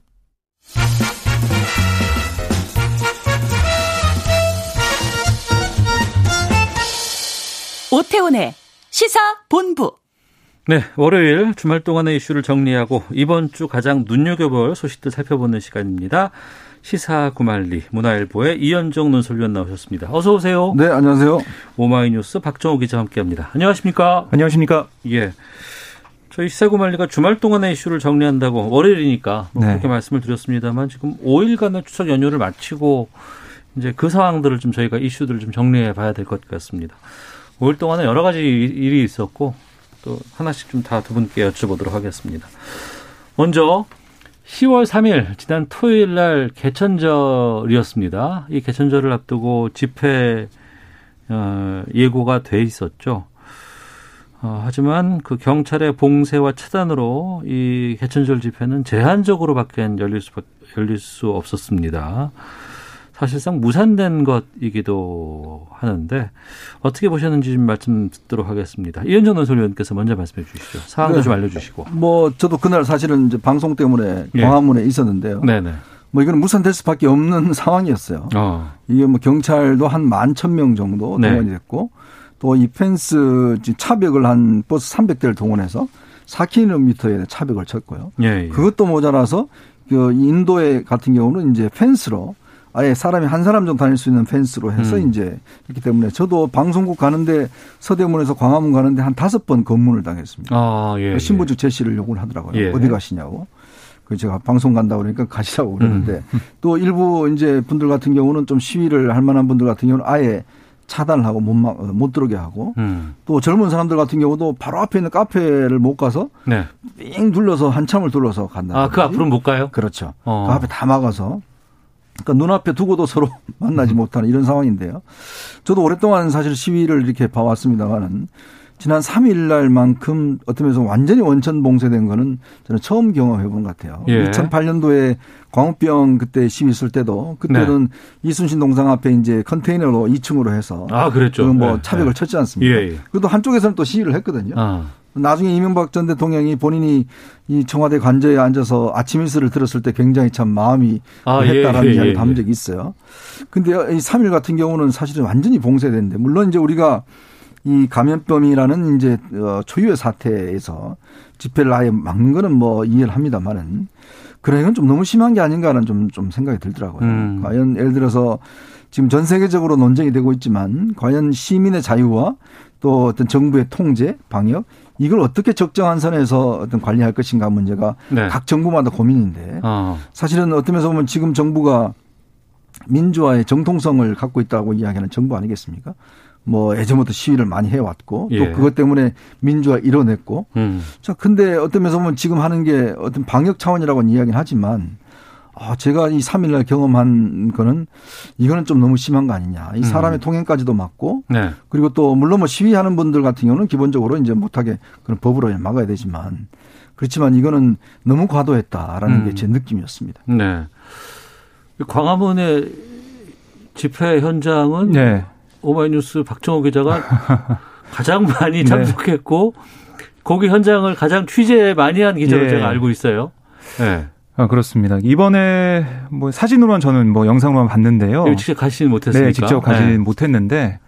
오태훈의 시사 본부. 네, 월요일 주말 동안의 이슈를 정리하고 이번 주 가장 눈여겨볼 소식들 살펴보는 시간입니다. 시사 구말리 문화일보의 이현정 논설위원 나오셨습니다. 어서 오세요. 네, 안녕하세요. 오마이뉴스 박정호 기자와 함께합니다. 안녕하십니까? 안녕하십니까? 예. 저희 시사 구말리가 주말 동안의 이슈를 정리한다고 월요일이니까 뭐 네. 그렇게 말씀을 드렸습니다만 지금 5일간의 추석 연휴를 마치고 이제 그 상황들을 좀 저희가 이슈들을 좀 정리해 봐야 될 것 같습니다. 5일 동안에 여러 가지 일이 있었고 또 하나씩 좀 다 두 분께 여쭤보도록 하겠습니다. 먼저 10월 3일 지난 토요일 날 개천절이었습니다. 이 개천절을 앞두고 집회 어, 예고가 돼 있었죠. 어, 하지만 그 경찰의 봉쇄와 차단으로 이 개천절 집회는 제한적으로밖에 열릴 수 열릴 수 없었습니다. 사실상 무산된 것이기도 하는데 어떻게 보셨는지 좀 말씀 듣도록 하겠습니다. 이현정 논설위원께서 먼저 말씀해 주시죠. 상황도 네. 좀 알려주시고. 뭐 저도 그날 사실은 이제 방송 때문에 예. 광화문에 있었는데요. 네네. 뭐 이거는 무산될 수밖에 없는 [LAUGHS] 상황이었어요. 어. 이게 뭐 경찰도 한 만 천 명 정도 네. 동원이 됐고 또 이 펜스 차벽을 한 버스 300대를 동원해서 4km의 차벽을 쳤고요. 예, 예. 그것도 모자라서 그 인도에 같은 경우는 이제 펜스로 아예 사람이 한 사람 정도 다닐 수 있는 펜스로 해서 음. 이제 그렇기 때문에 저도 방송국 가는데 서대문에서 광화문 가는데 한 다섯 번 검문을 당했습니다. 아, 예, 그 신분증 예. 제시를 요구를 하더라고요. 예. 어디 가시냐고. 그 제가 방송 간다고 그러니까 가시라고 그러는데 음. 또 일부 이제 분들 같은 경우는 좀 시위를 할 만한 분들 같은 경우는 아예 차단을 하고 못, 막, 못 들어오게 하고 음. 또 젊은 사람들 같은 경우도 바로 앞에 있는 카페를 못 가서 네. 삥 둘러서 한참을 둘러서 간다. 아, 그 앞으로 못 가요? 그렇죠. 어. 그 앞에 다 막아서 그러니까 눈앞에 두고도 서로 [LAUGHS] 만나지 못하는 이런 상황인데요. 저도 오랫동안 사실 시위를 이렇게 봐왔습니다만은 지난 3일 날만큼 어떤 면에서 완전히 원천 봉쇄된 거는 저는 처음 경험해 본 것 같아요. 예. 2008년도에 광우병 그때 시위 있을 때도 그때는 네. 이순신 동상 앞에 이제 컨테이너로 2층으로 해서 아 그랬죠. 그뭐 네. 차벽을 네. 쳤지 않습니까? 예, 예. 그래도 한쪽에서는 또 시위를 했거든요. 아. 나중에 이명박 전 대통령이 본인이 이 청와대 관저에 앉아서 아침 일스를 들었을 때 굉장히 참 마음이 아, 예, 했다라는 예, 예, 이야기를 한 적이 있어요. 근데 이 3일 같은 경우는 사실은 완전히 봉쇄됐는데 물론 이제 우리가 이 감염병이라는 이제 어, 초유의 사태에서 집회를 아예 막는 거는 뭐 이해를 합니다만은 그런 건 좀 너무 심한 게 아닌가는 좀, 좀 생각이 들더라고요. 음. 과연 예를 들어서 지금 전 세계적으로 논쟁이 되고 있지만 과연 시민의 자유와 또 어떤 정부의 통제, 방역 이걸 어떻게 적정한 선에서 어떤 관리할 것인가 문제가 네. 각 정부마다 고민인데 어. 사실은 어떤 면에서 보면 지금 정부가 민주화의 정통성을 갖고 있다고 이야기하는 정부 아니겠습니까? 뭐 예전부터 시위를 많이 해왔고 예. 또 그것 때문에 민주화 이뤄냈고 음. 자 근데 어떤 면에서 보면 지금 하는 게 어떤 방역 차원이라고는 이야기는 하지만 아, 제가 이 3일날 경험한 거는 이거는 좀 너무 심한 거 아니냐. 이 사람의 음. 통행까지도 막고 네. 그리고 또 물론 뭐 시위하는 분들 같은 경우는 기본적으로 이제 못하게 그런 법으로 막아야 되지만 그렇지만 이거는 너무 과도했다라는 음. 게제 느낌이었습니다. 네. 광화문의 집회 현장은 네. 오마이뉴스 박정호 기자가 [LAUGHS] 가장 많이 네. 참석했고 네. 거기 현장을 가장 취재 많이 한 기자로 네. 제가 알고 있어요. 네. 아, 그렇습니다. 이번에 뭐 사진으로만 저는 뭐 영상으로만 봤는데요. 네, 직접 가시는 못했습니까? 네, 직접 가지는 네. 못했는데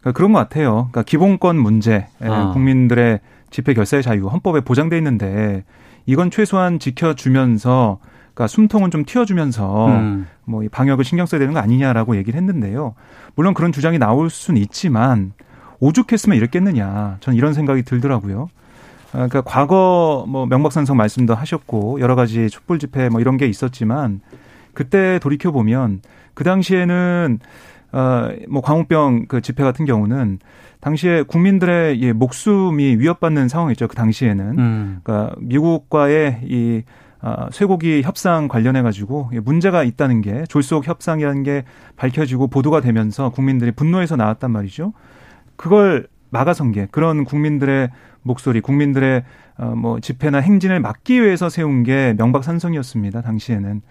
그러니까 그런 것 같아요. 그러니까 기본권 문제, 예, 아. 국민들의 집회 결사의 자유 헌법에 보장돼 있는데 이건 최소한 지켜주면서 그러니까 숨통은 좀 틔워주면서 음. 뭐이 방역을 신경 써야 되는 거 아니냐라고 얘기를 했는데요. 물론 그런 주장이 나올 수는 있지만 오죽했으면 이랬겠느냐. 저는 이런 생각이 들더라고요. 아, 그러니까 과거 뭐 명박산성 말씀도 하셨고 여러 가지 촛불 집회 뭐 이런 게 있었지만 그때 돌이켜 보면 그 당시에는 어뭐 광우병 그 집회 같은 경우는 당시에 국민들의 예, 목숨이 위협받는 상황이죠. 그 당시에는 음. 그러니까 미국과의 이 아, 쇠고기 협상 관련해 가지고 문제가 있다는 게 졸속 협상이라는 게 밝혀지고 보도가 되면서 국민들이 분노해서 나왔단 말이죠. 그걸 막아선 게 그런 국민들의 목소리, 국민들의 어, 뭐 집회나 행진을 막기 위해서 세운 게 명박산성이었습니다. 당시에는.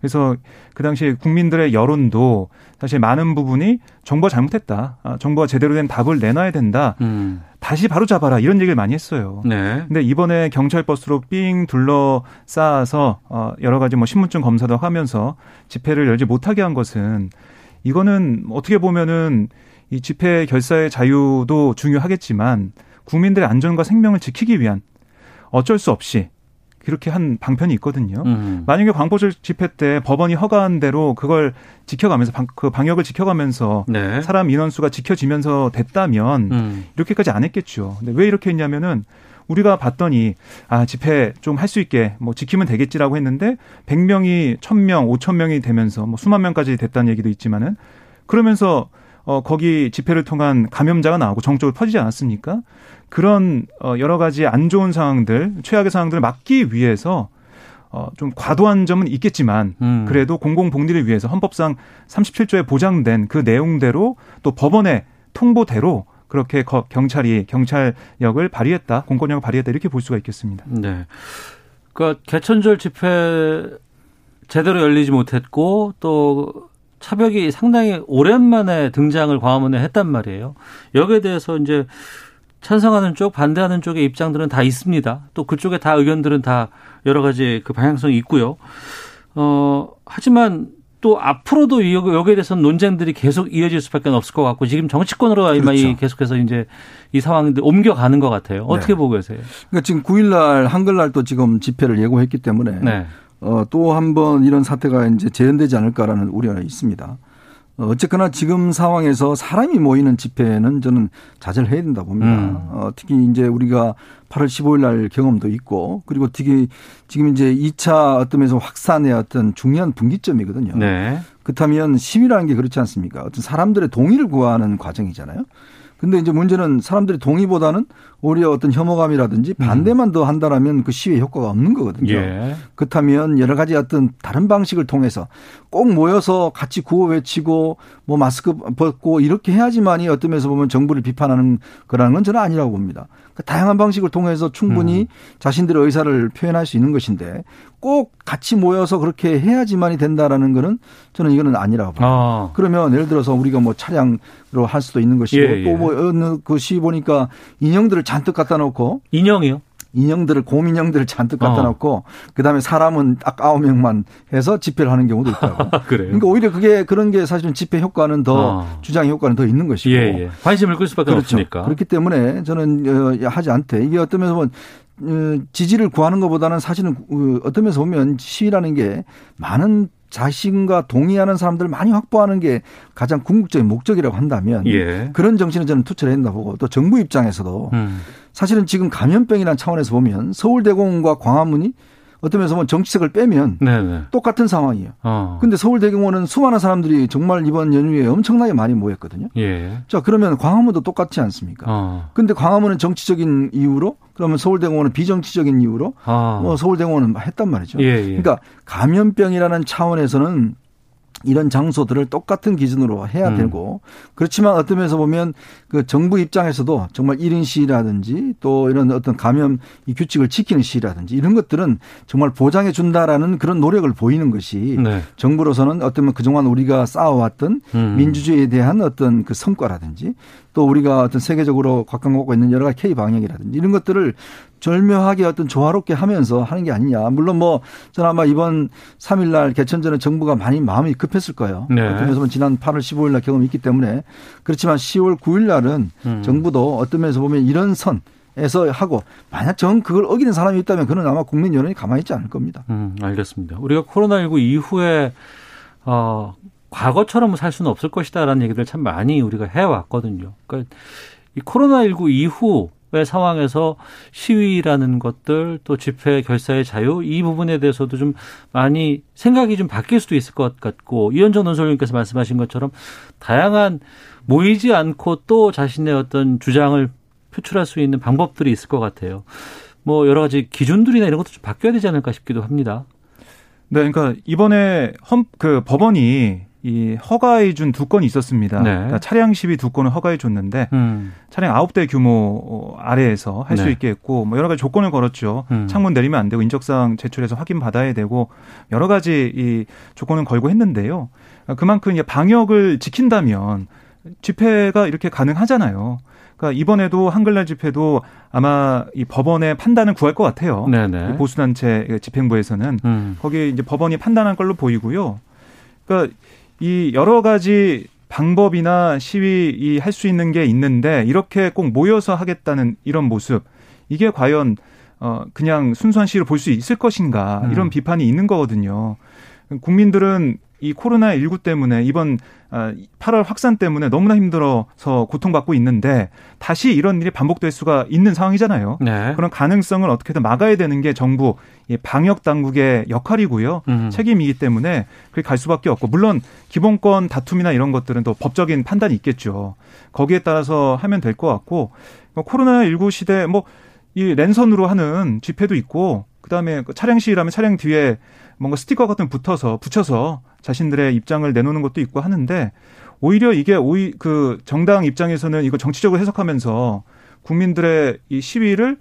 그래서 그 당시 국민들의 여론도 사실 많은 부분이 정부가 잘못했다. 아, 정부가 제대로 된 답을 내놔야 된다. 음. 다시 바로 잡아라. 이런 얘기를 많이 했어요. 네. 근데 이번에 경찰 버스로 삥 둘러싸아서 어 여러 가지 뭐 신분증 검사도 하면서 집회를 열지 못하게 한 것은 이거는 어떻게 보면은 이 집회 결사의 자유도 중요하겠지만 국민들의 안전과 생명을 지키기 위한 어쩔 수 없이 그렇게 한 방편이 있거든요. 음. 만약에 광복절 집회 때 법원이 허가한 대로 그걸 지켜가면서 방, 그 방역을 지켜가면서 네. 사람 인원수가 지켜지면서 됐다면 음. 이렇게까지 안 했겠죠. 근데 왜 이렇게 했냐면은 우리가 봤더니 아 집회 좀 할 수 있게 뭐 지키면 되겠지라고 했는데 100명이 1000명, 5000명이 되면서 뭐 수만 명까지 됐다는 얘기도 있지만은 그러면서 어 거기 집회를 통한 감염자가 나오고 정적으로 퍼지지 않았습니까? 그런 어 여러 가지 안 좋은 상황들, 최악의 상황들을 막기 위해서 어, 좀 과도한 점은 있겠지만 음. 그래도 공공복리를 위해서 헌법상 37조에 보장된 그 내용대로 또 법원의 통보대로 그렇게 경찰이 경찰력을 발휘했다, 공권력을 발휘했다 이렇게 볼 수가 있겠습니다. 네. 그러니까 개천절 집회 제대로 열리지 못했고 또 차벽이 상당히 오랜만에 등장을 광화문에 했단 말이에요. 여기에 대해서 이제 찬성하는 쪽, 반대하는 쪽의 입장들은 다 있습니다. 또 그쪽에 다 의견들은 다 여러 가지 그 방향성이 있고요. 어, 하지만 또 앞으로도 여기에 대해서는 논쟁들이 계속 이어질 수밖에 없을 것 같고 지금 정치권으로 그렇죠. 계속해서 이제 이 상황들 옮겨가는 것 같아요. 어떻게 네. 보고 계세요? 그러니까 지금 9일날 한글날 또 지금 집회를 예고했기 때문에 네. 어, 또 한 번 이런 사태가 이제 재현되지 않을까라는 우려가 있습니다. 어, 어쨌거나 지금 상황에서 사람이 모이는 집회는 저는 자제를 해야 된다 봅니다. 음. 어, 특히 이제 우리가 8월 15일 날 경험도 있고 그리고 특히 지금 이제 2차 어떤 면에서 확산의 어떤 중요한 분기점이거든요. 네. 그렇다면 시위라는 게 그렇지 않습니까? 어떤 사람들의 동의를 구하는 과정이잖아요. 근데 이제 문제는 사람들이 동의보다는 오히려 어떤 혐오감이라든지 음. 반대만 더 한다라면 그 시위에 효과가 없는 거거든요. 예. 그렇다면 여러 가지 어떤 다른 방식을 통해서 꼭 모여서 같이 구호 외치고 뭐 마스크 벗고 이렇게 해야지만이 어떤 면에서 보면 정부를 비판하는 거라는 건 저는 아니라고 봅니다. 그 다양한 방식을 통해서 충분히 음. 자신들의 의사를 표현할 수 있는 것인데 꼭 같이 모여서 그렇게 해야지만이 된다라는 거는 저는 이거는 아니라고 봅니다. 아. 그러면 예를 들어서 우리가 뭐 차량으로 할 수도 있는 것이고 예, 예. 또뭐 어느 그시 보니까 인형들을 잔뜩 갖다 놓고 인형이요? 인형들을 곰인형들을 잔뜩 갖다 어. 놓고 그다음에 사람은 딱 아홉 명만 해서 집회를 하는 경우도 있다고. [LAUGHS] 그래요. 그러니까 오히려 그게 그런 게 사실은 집회 효과는 더 어. 주장 효과는 더 있는 것이고. 예, 예. 관심을 끌 수밖에 그렇죠. 없으니까. 그렇기 때문에 저는 어, 하지 않대. 이게 어떤 면에서 보면 어, 지지를 구하는 것보다는 사실은 어, 어떤 면에서 보면 시위라는 게 많은 자신과 동의하는 사람들을 많이 확보하는 게 가장 궁극적인 목적이라고 한다면 예. 그런 정신을 저는 투철해야 된다 보고 또 정부 입장에서도 음. 사실은 지금 감염병이라는 차원에서 보면 서울대공원과 광화문이 어떤 면에서 보면 정치색을 빼면 네네. 똑같은 상황이에요. 어. 근데 서울대공원은 수많은 사람들이 정말 이번 연휴에 엄청나게 많이 모였거든요. 예. 자, 그러면 광화문도 똑같지 않습니까? 어. 근데 광화문은 정치적인 이유로 그러면 서울대공원은 비정치적인 이유로 어. 뭐 서울대공원은 했단 말이죠. 예, 예. 그러니까 감염병이라는 차원에서는 이런 장소들을 똑같은 기준으로 해야 음. 되고 그렇지만 어떤 면에서 보면 그 정부 입장에서도 정말 1인 시위라든지 또 이런 어떤 감염 이 규칙을 지키는 시위라든지 이런 것들은 정말 보장해 준다라는 그런 노력을 보이는 것이 네. 정부로서는 어떤 그동안 우리가 쌓아왔던 음. 민주주의에 대한 어떤 그 성과라든지 또 우리가 어떤 세계적으로 각광받고 있는 여러 가지 K 방역이라든지 이런 것들을 절묘하게 어떤 조화롭게 하면서 하는 게 아니냐. 물론 뭐 저는 아마 이번 3일 날 개천 전에 정부가 많이 마음이 급했을 거예요. 네. 그래서 지난 8월 15일 날 경험이 있기 때문에 그렇지만 10월 9일 날은 음. 정부도 어떤 면에서 보면 이런 선 에서 하고 만약 정 그걸 어기는 사람이 있다면 그는 아마 국민 여론이 가만히 있지 않을 겁니다. 음, 알겠습니다. 우리가 코로나19 이후에 어 과거처럼 살 수는 없을 것이다라는 얘기들 참 많이 우리가 해왔거든요. 그러니까 이 코로나19 이후의 상황에서 시위라는 것들 또 집회 결사의 자유 이 부분에 대해서도 좀 많이 생각이 좀 바뀔 수도 있을 것 같고 이현정 논설위원께서 말씀하신 것처럼 다양한 모이지 않고 또 자신의 어떤 주장을 표출할 수 있는 방법들이 있을 것 같아요. 뭐 여러 가지 기준들이나 이런 것도 좀 바뀌어야 되지 않을까 싶기도 합니다. 네, 그러니까 이번에 헌 그 법원이 이 허가해 준 두 건이 있었습니다. 네. 그러니까 차량 시비 두 건을 허가해 줬는데 음. 차량 아홉 대 규모 아래에서 할수 네. 있게 했고 뭐 여러 가지 조건을 걸었죠. 음. 창문 내리면 안 되고 인적사항 제출해서 확인 받아야 되고 여러 가지 이 조건을 걸고 했는데요. 그만큼 이제 방역을 지킨다면 집회가 이렇게 가능하잖아요. 그러니까 이번에도 한글날 집회도 아마 이 법원의 판단을 구할 것 같아요. 네네. 보수단체 집행부에서는 음. 거기에 이제 법원이 판단한 걸로 보이고요. 그러니까 이 여러 가지 방법이나 시위 할수 있는 게 있는데 이렇게 꼭 모여서 하겠다는 이런 모습 이게 과연 어 그냥 순수한 시위를 볼 수 있을 것인가 이런 음. 비판이 있는 거거든요. 국민들은 이 코로나 19 때문에 이번 8월 아, 확산 때문에 너무나 힘들어서 고통받고 있는데 다시 이런 일이 반복될 수가 있는 상황이잖아요. 네. 그런 가능성을 어떻게든 막아야 되는 게 정부 방역 당국의 역할이고요. 음. 책임이기 때문에 그게 갈 수밖에 없고 물론 기본권 다툼이나 이런 것들은 또 법적인 판단이 있겠죠. 거기에 따라서 하면 될 것 같고 뭐 코로나 19 시대 뭐 이 랜선으로 하는 집회도 있고 그다음에 그 차량 시위라면 차량 뒤에 뭔가 스티커 같은 붙어서 붙여서 자신들의 입장을 내놓는 것도 있고 하는데 오히려 이게 오히 그 정당 입장에서는 이거 정치적으로 해석하면서 국민들의 이 시위를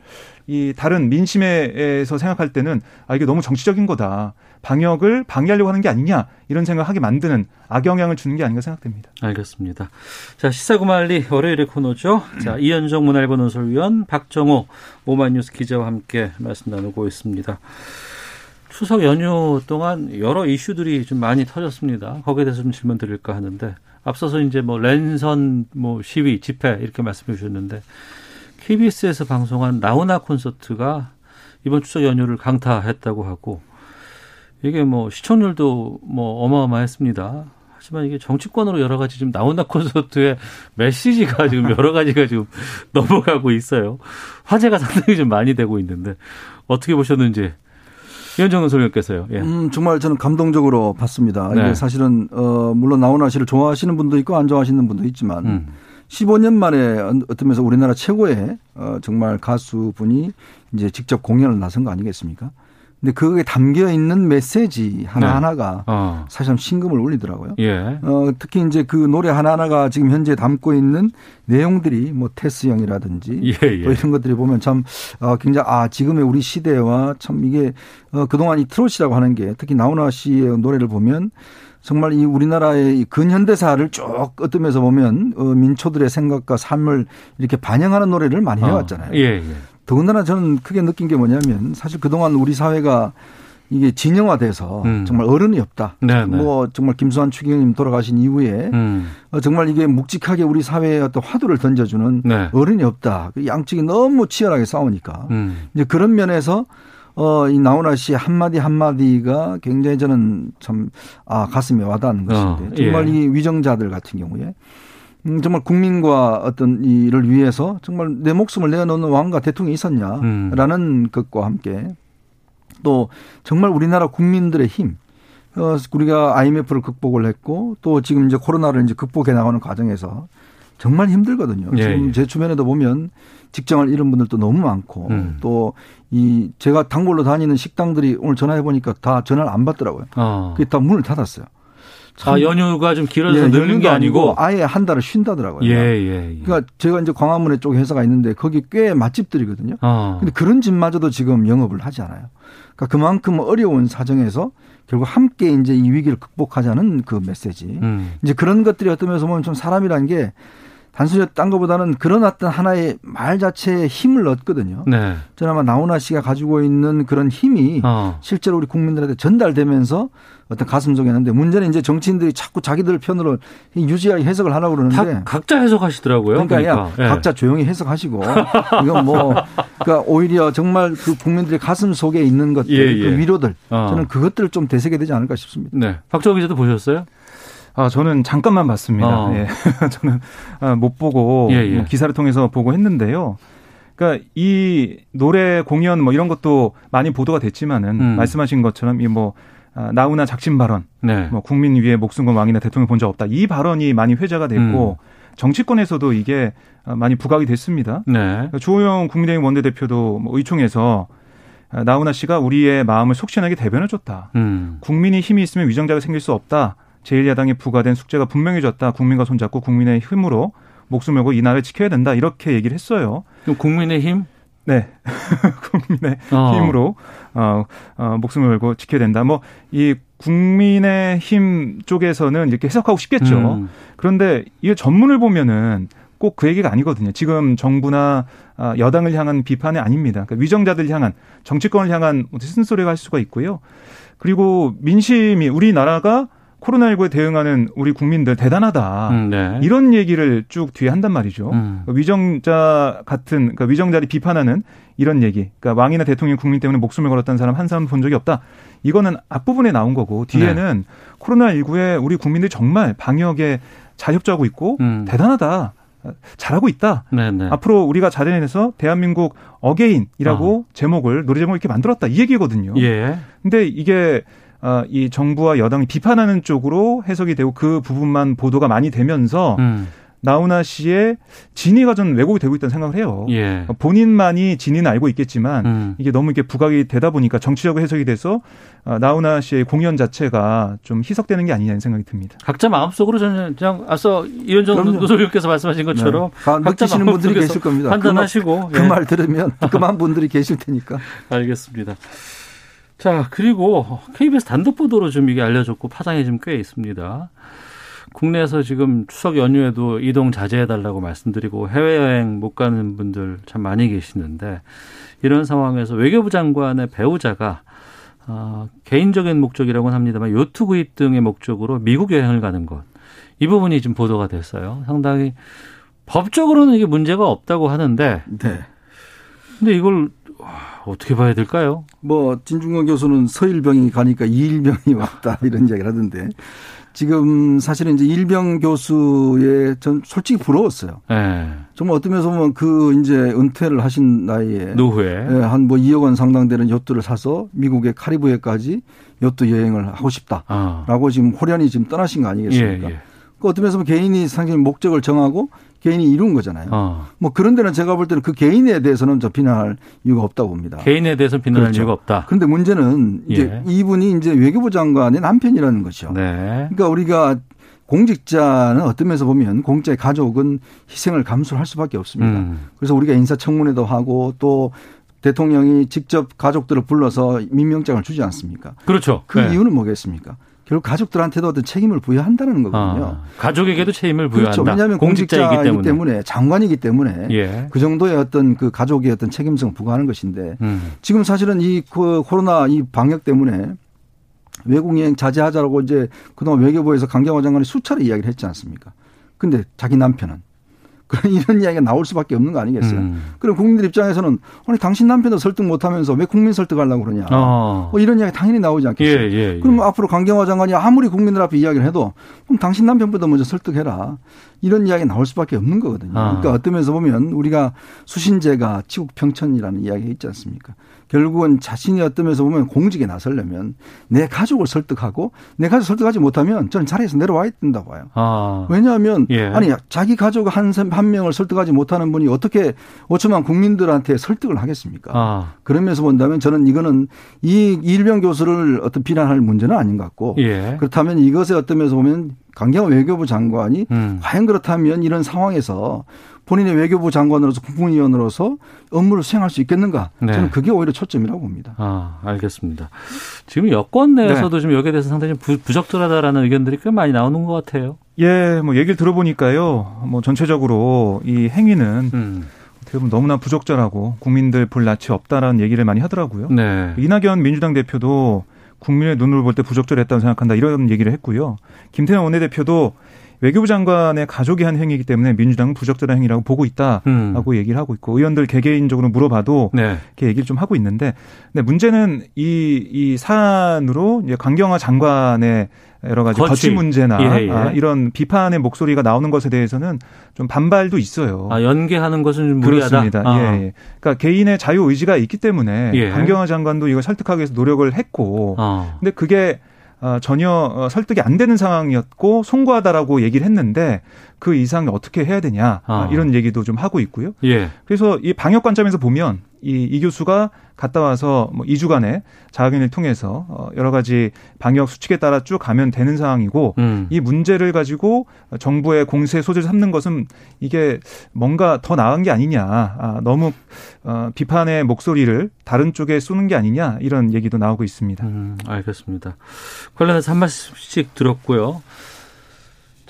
이 다른 민심에서 생각할 때는 아 이게 너무 정치적인 거다. 방역을 방해하려고 하는 게 아니냐 이런 생각하게 만드는 악영향을 주는 게 아닌가 생각됩니다. 알겠습니다. 자 시사구말리 월요일의 코너죠. 자 이현정 문화일보 논설위원 박정호 오마이뉴스 기자와 함께 말씀 나누고 있습니다. 추석 연휴 동안 여러 이슈들이 좀 많이 터졌습니다. 거기에 대해서 좀 질문 드릴까 하는데 앞서서 이제 뭐 랜선 뭐 시위 집회 이렇게 말씀해 주셨는데 KBS에서 방송한 나훈아 콘서트가 이번 추석 연휴를 강타했다고 하고 이게 뭐 시청률도 뭐 어마어마했습니다. 하지만 이게 정치권으로 여러 가지 지금 나훈아 콘서트의 [LAUGHS] 메시지가 지금 여러 가지가 지금 [LAUGHS] 넘어가고 있어요. 화제가 상당히 좀 많이 되고 있는데 어떻게 보셨는지 이현정 소장께서요. 예. 음, 정말 저는 감동적으로 봤습니다. 네. 이게 사실은 어 물론 나훈아 씨를 좋아하시는 분도 있고 안 좋아하시는 분도 있지만 음. 15년 만에 어떤 면에서 우리나라 최고의 어 정말 가수분이 이제 직접 공연을 나선 거 아니겠습니까? 근데 그거에 담겨 있는 메시지 하나하나가 네. 어. 사실 심금을 울리더라고요. 예. 어, 특히 이제 그 노래 하나하나가 지금 현재 담고 있는 내용들이 뭐 테스형이라든지 예, 예. 또 이런 것들이 보면 참 어, 굉장히 아, 지금의 우리 시대와 참 이게 어, 그동안 이 트롯이라고 하는 게 특히 나훈아 씨의 노래를 보면 정말 이 우리나라의 근현대사를 쭉 면에서 보면 어, 민초들의 생각과 삶을 이렇게 반영하는 노래를 많이 어. 해왔잖아요. 어. 예, 예. 더군다나 저는 크게 느낀 게 뭐냐면 사실 그동안 우리 사회가 이게 진영화돼서 음. 정말 어른이 없다. 네네. 네. 뭐 정말 김수환 추기경님 돌아가신 이후에 음. 어, 정말 이게 묵직하게 우리 사회에 어떤 화두를 던져주는 네. 어른이 없다. 그 양측이 너무 치열하게 싸우니까 음. 이제 그런 면에서 어, 이 나훈아 씨 한마디 한마디가 굉장히 저는 참, 아, 가슴에 와닿는 것인데. 어, 정말 예. 이 위정자들 같은 경우에 음, 정말 국민과 어떤 이를 위해서 정말 내 목숨을 내어놓는 왕과 대통령이 있었냐라는 음. 것과 함께 또 정말 우리나라 국민들의 힘, 어, 우리가 IMF를 극복을 했고 또 지금 이제 코로나를 이제 극복해 나가는 과정에서 정말 힘들거든요. 예, 지금 예. 제 주변에도 보면 직장을 잃은 분들도 너무 많고 음. 또이 제가 단골로 다니는 식당들이 오늘 전화해 보니까 다 전화를 안 받더라고요. 어. 그게 다 문을 닫았어요. 아, 연휴가 좀 길어서 예, 늘는 게 아니고 아예 한 달을 쉰다더라고요. 예, 예, 예. 그러니까 제가 이제 광화문에 쪽 회사가 있는데 거기 꽤 맛집들이거든요. 어. 근데 그런 집마저도 지금 영업을 하지 않아요. 그러니까 그만큼 어려운 사정에서 결국 함께 이제 이 위기를 극복하자는 그 메시지. 음. 이제 그런 것들이 어떤 면에서 보면 좀 사람이라는 게 단순히 딴 것보다는 그런 어떤 하나의 말 자체에 힘을 얻거든요. 네. 저는 아마 나훈아 씨가 가지고 있는 그런 힘이 어. 실제로 우리 국민들한테 전달되면서 어떤 가슴 속에 있는데 문제는 이제 정치인들이 자꾸 자기들 편으로 유지하게 해석을 하려고 그러는데 각자 해석하시더라고요. 그러니까, 그러니까. 야, 네. 각자 조용히 해석하시고 이건 뭐 그러니까 오히려 정말 그 국민들의 가슴 속에 있는 것들 예, 그 예. 그 위로들 어. 저는 그것들을 좀 되새겨야 되지 않을까 싶습니다. 네. 박정호 기자도 보셨어요? 아, 저는 잠깐만 봤습니다. 어. 예. [LAUGHS] 저는 아, 못 보고 예, 예. 뭐 기사를 통해서 보고 했는데요. 그러니까 이 노래 공연 뭐 이런 것도 많이 보도가 됐지만은 음. 말씀하신 것처럼 이뭐 아, 나훈아 작심 발언, 네. 뭐 국민 위에 목숨 건 왕이나 대통령 본 적 없다 이 발언이 많이 회자가 됐고 음. 정치권에서도 이게 많이 부각이 됐습니다. 네. 그러니까 주호영 국민의힘 원내대표도 뭐 의총에서 나훈아 씨가 우리의 마음을 속 시원하게 대변해줬다. 음. 국민이 힘이 있으면 위정자가 생길 수 없다. 제1야당에 부과된 숙제가 분명해졌다. 국민과 손잡고 국민의 힘으로 목숨을 걸고 이 나라를 지켜야 된다. 이렇게 얘기를 했어요. 그럼 국민의 힘? 네. [LAUGHS] 국민의 어. 힘으로 어, 어, 목숨을 걸고 지켜야 된다. 뭐 이 국민의 힘 쪽에서는 이렇게 해석하고 싶겠죠. 음. 그런데 이 전문을 보면은 꼭 그 얘기가 아니거든요. 지금 정부나 아, 여당을 향한 비판이 아닙니다. 그러니까 위정자들 향한 정치권을 향한 쓴소리가 할 수가 있고요. 그리고 민심이 우리나라가 코로나19에 대응하는 우리 국민들 대단하다. 음, 네. 이런 얘기를 쭉 뒤에 한단 말이죠. 음. 그러니까 위정자 같은, 그러니까 위정자를 비판하는 이런 얘기. 그러니까 왕이나 대통령 국민 때문에 목숨을 걸었다는 사람 한 사람 본 적이 없다. 이거는 앞부분에 나온 거고 뒤에는 네. 코로나19에 우리 국민들이 정말 방역에 잘 협조하고 있고 음. 대단하다. 잘하고 있다. 네네. 네. 앞으로 우리가 자대해서 대한민국 어게인이라고 어. 제목을 노래 제목을 이렇게 만들었다. 이 얘기거든요. 예. 근데 이게 어, 이 정부와 여당이 비판하는 쪽으로 해석이 되고 그 부분만 보도가 많이 되면서 음. 나훈아 씨의 진위가 좀 왜곡이 되고 있다는 생각을 해요. 예. 본인만이 진위는 알고 있겠지만 음. 이게 너무 이게 부각이 되다 보니까 정치적으로 해석이 돼서 어, 나훈아 씨의 공연 자체가 좀 희석되는 게 아니냐는 생각이 듭니다. 각자 마음속으로 저는 그냥 앞서 이현정 노조교께서 말씀하신 것처럼 네. 각자 느끼시는 분들이 계실 겁니다. 판단하시고 그말 그 예. 들으면 [LAUGHS] 그만 분들이 계실 테니까. 알겠습니다. 자, 그리고 KBS 단독 보도로 좀 이게 알려졌고 파장이 좀 꽤 있습니다. 국내에서 지금 추석 연휴에도 이동 자제해달라고 말씀드리고 해외여행 못 가는 분들 참 많이 계시는데 이런 상황에서 외교부 장관의 배우자가 어, 개인적인 목적이라고는 합니다만 요트 구입 등의 목적으로 미국 여행을 가는 것. 이 부분이 지금 보도가 됐어요. 상당히 법적으로는 이게 문제가 없다고 하는데. 네. 근데 이걸 어떻게 봐야 될까요? 뭐 진중권 교수는 서일병이 가니까 이일병이 [LAUGHS] 왔다 이런 이야기를 하던데 지금 사실은 이제 일병 교수의 전 솔직히 부러웠어요. 네. 정말 어떤 면에서 보면 그 이제 은퇴를 하신 나이에 노후에 예, 한뭐 2억 원 상당 되는 요트를 사서 미국의 카리브해까지 요트 여행을 하고 싶다라고 아. 지금 호련히 지금 떠나신 거 아니겠습니까? 예, 예. 그 어떤 면에서 개인이 상당히 목적을 정하고 개인이 이룬 거잖아요. 어. 뭐 그런 데는 제가 볼 때는 그 개인에 대해서는 저 비난할 이유가 없다고 봅니다. 개인에 대해서 비난할 그렇죠. 이유가 없다. 그런데 문제는 이제 예. 이분이 이제 외교부 장관의 남편이라는 것이죠. 네. 그러니까 우리가 공직자는 어떤 면에서 보면 공직자의 가족은 희생을 감수할 수밖에 없습니다. 음. 그래서 우리가 인사청문회도 하고 또 대통령이 직접 가족들을 불러서 민명장을 주지 않습니까? 그렇죠. 그 네. 이유는 뭐겠습니까? 결국 가족들한테도 어떤 책임을 부여한다는 거거든요. 아, 가족에게도 책임을 부여한다. 그렇죠. 왜냐하면 공직자이기 때문에. 때문에, 장관이기 때문에 예. 그 정도의 어떤 그 가족의 어떤 책임성 부과하는 것인데 음. 지금 사실은 이그 코로나 이 방역 때문에 외국 여행 자제하자라고 이제 그동안 외교부에서 강경화 장관이 수차례 이야기를 했지 않습니까? 근데 자기 남편은 이런 이야기가 나올 수밖에 없는 거 아니겠어요? 음. 그럼 국민들 입장에서는 아니 당신 남편도 설득 못하면서 왜 국민 설득하려고 그러냐? 어. 뭐 이런 이야기 당연히 나오지 않겠어요? 예, 예, 예. 그럼 앞으로 강경화 장관이 아무리 국민들 앞에 이야기를 해도 그럼 당신 남편보다 먼저 설득해라. 이런 이야기 나올 수밖에 없는 거거든요. 아. 그러니까 어떤 면에서 보면 우리가 수신제가 치국 평천이라는 이야기가 있지 않습니까? 결국은 자신이 어떤 면에서 보면 공직에 나서려면 내 가족을 설득하고 내 가족 설득하지 못하면 저는 자리에서 내려와야 된다고 봐요. 아. 왜냐하면 예. 아니 자기 가족 한, 한 명을 설득하지 못하는 분이 어떻게 5천만 국민들한테 설득을 하겠습니까? 아. 그러면서 본다면 저는 이거는 이 일병 교수를 어떤 비난할 문제는 아닌 것 같고 예. 그렇다면 이것에 어떤 면에서 보면 강경화 외교부 장관이 음. 과연 그렇다면 이런 상황에서 본인의 외교부 장관으로서 국무위원으로서 업무를 수행할 수 있겠는가? 네. 저는 그게 오히려 초점이라고 봅니다. 아, 알겠습니다. 지금 여권 내에서도 네. 좀 여기에 대해서 상당히 부, 부적절하다라는 의견들이 꽤 많이 나오는 것 같아요. 예, 뭐 얘기를 들어보니까요. 뭐 전체적으로 이 행위는 음. 어떻게 보면 너무나 부적절하고 국민들 볼 낯이 없다라는 얘기를 많이 하더라고요. 네. 이낙연 민주당 대표도 국민의 눈으로 볼 때 부적절했다고 생각한다 이런 얘기를 했고요. 김태현 원내대표도 외교부 장관의 가족이 한 행위이기 때문에 민주당은 부적절한 행위라고 보고 있다라고 음. 얘기를 하고 있고 의원들 개개인적으로 물어봐도 네. 이렇게 얘기를 좀 하고 있는데 근데 문제는 이, 이 사안으로 이제 강경화 장관의 여러 가지 거취, 거취 문제나 예, 예. 아, 이런 비판의 목소리가 나오는 것에 대해서는 좀 반발도 있어요. 아, 연계하는 것은 좀 무리하다. 그렇습니다. 아. 예, 예. 그러니까 개인의 자유 의지가 있기 때문에 예. 강경화 장관도 이걸 설득하기 위해서 노력을 했고, 아. 근데 그게 어, 전혀 어, 설득이 안 되는 상황이었고 송구하다라고 얘기를 했는데 그 이상 어떻게 해야 되냐 아. 이런 얘기도 좀 하고 있고요. 예. 그래서 이 방역 관점에서 보면 이, 이 교수가 갔다 와서 뭐 2주간의 자가격리를 통해서 어, 여러 가지 방역 수칙에 따라 쭉 가면 되는 상황이고 음. 이 문제를 가지고 정부의 공세 소재를 삼는 것은 이게 뭔가 더 나은 게 아니냐 아, 너무 어, 비판의 목소리를 다른 쪽에 쏘는 게 아니냐 이런 얘기도 나오고 있습니다. 음, 알겠습니다. 관련해서 한 말씀씩 들었고요.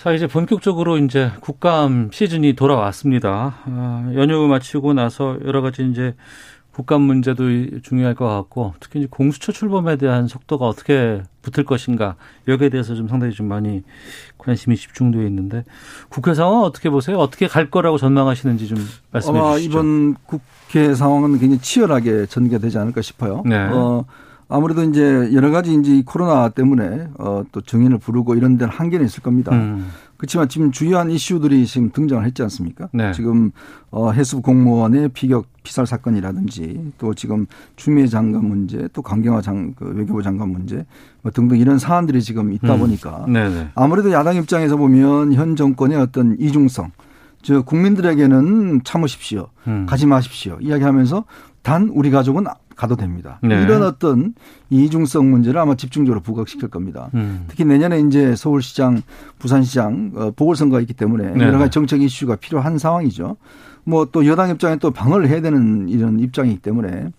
자, 이제 본격적으로 이제 국감 시즌이 돌아왔습니다. 아, 연휴 마치고 나서 여러 가지 이제 국감 문제도 중요할 것 같고 특히 이제 공수처 출범에 대한 속도가 어떻게 붙을 것인가 여기에 대해서 좀 상당히 좀 많이 관심이 집중되어 있는데 국회 상황 어떻게 보세요? 어떻게 갈 거라고 전망하시는지 좀 말씀해 주시죠. 이번 국회 상황은 굉장히 치열하게 전개되지 않을까 싶어요. 네. 어, 아무래도 이제 여러 가지 이제 코로나 때문에 어, 또 정인을 부르고 이런 데는 한계는 있을 겁니다. 음. 그렇지만 지금 주요한 이슈들이 지금 등장을 했지 않습니까? 네. 지금 어, 해수 공무원의 피격 피살 사건이라든지 또 지금 추미애 장관 문제 또 강경화 장, 그 외교부 장관 문제 뭐 등등 이런 사안들이 지금 있다 음. 보니까 음. 아무래도 야당 입장에서 보면 현 정권의 어떤 이중성 저 국민들에게는 참으십시오. 음. 가지 마십시오. 이야기하면서 단 우리 가족은 가도 됩니다. 네. 이런 어떤 이중성 문제를 아마 집중적으로 부각시킬 겁니다. 음. 특히 내년에 이제 서울시장, 부산시장 어, 보궐선거가 있기 때문에 네. 여러 가지 정책 이슈가 필요한 상황이죠. 뭐 또 여당 입장에 또 방어를 해야 되는 이런 입장이기 때문에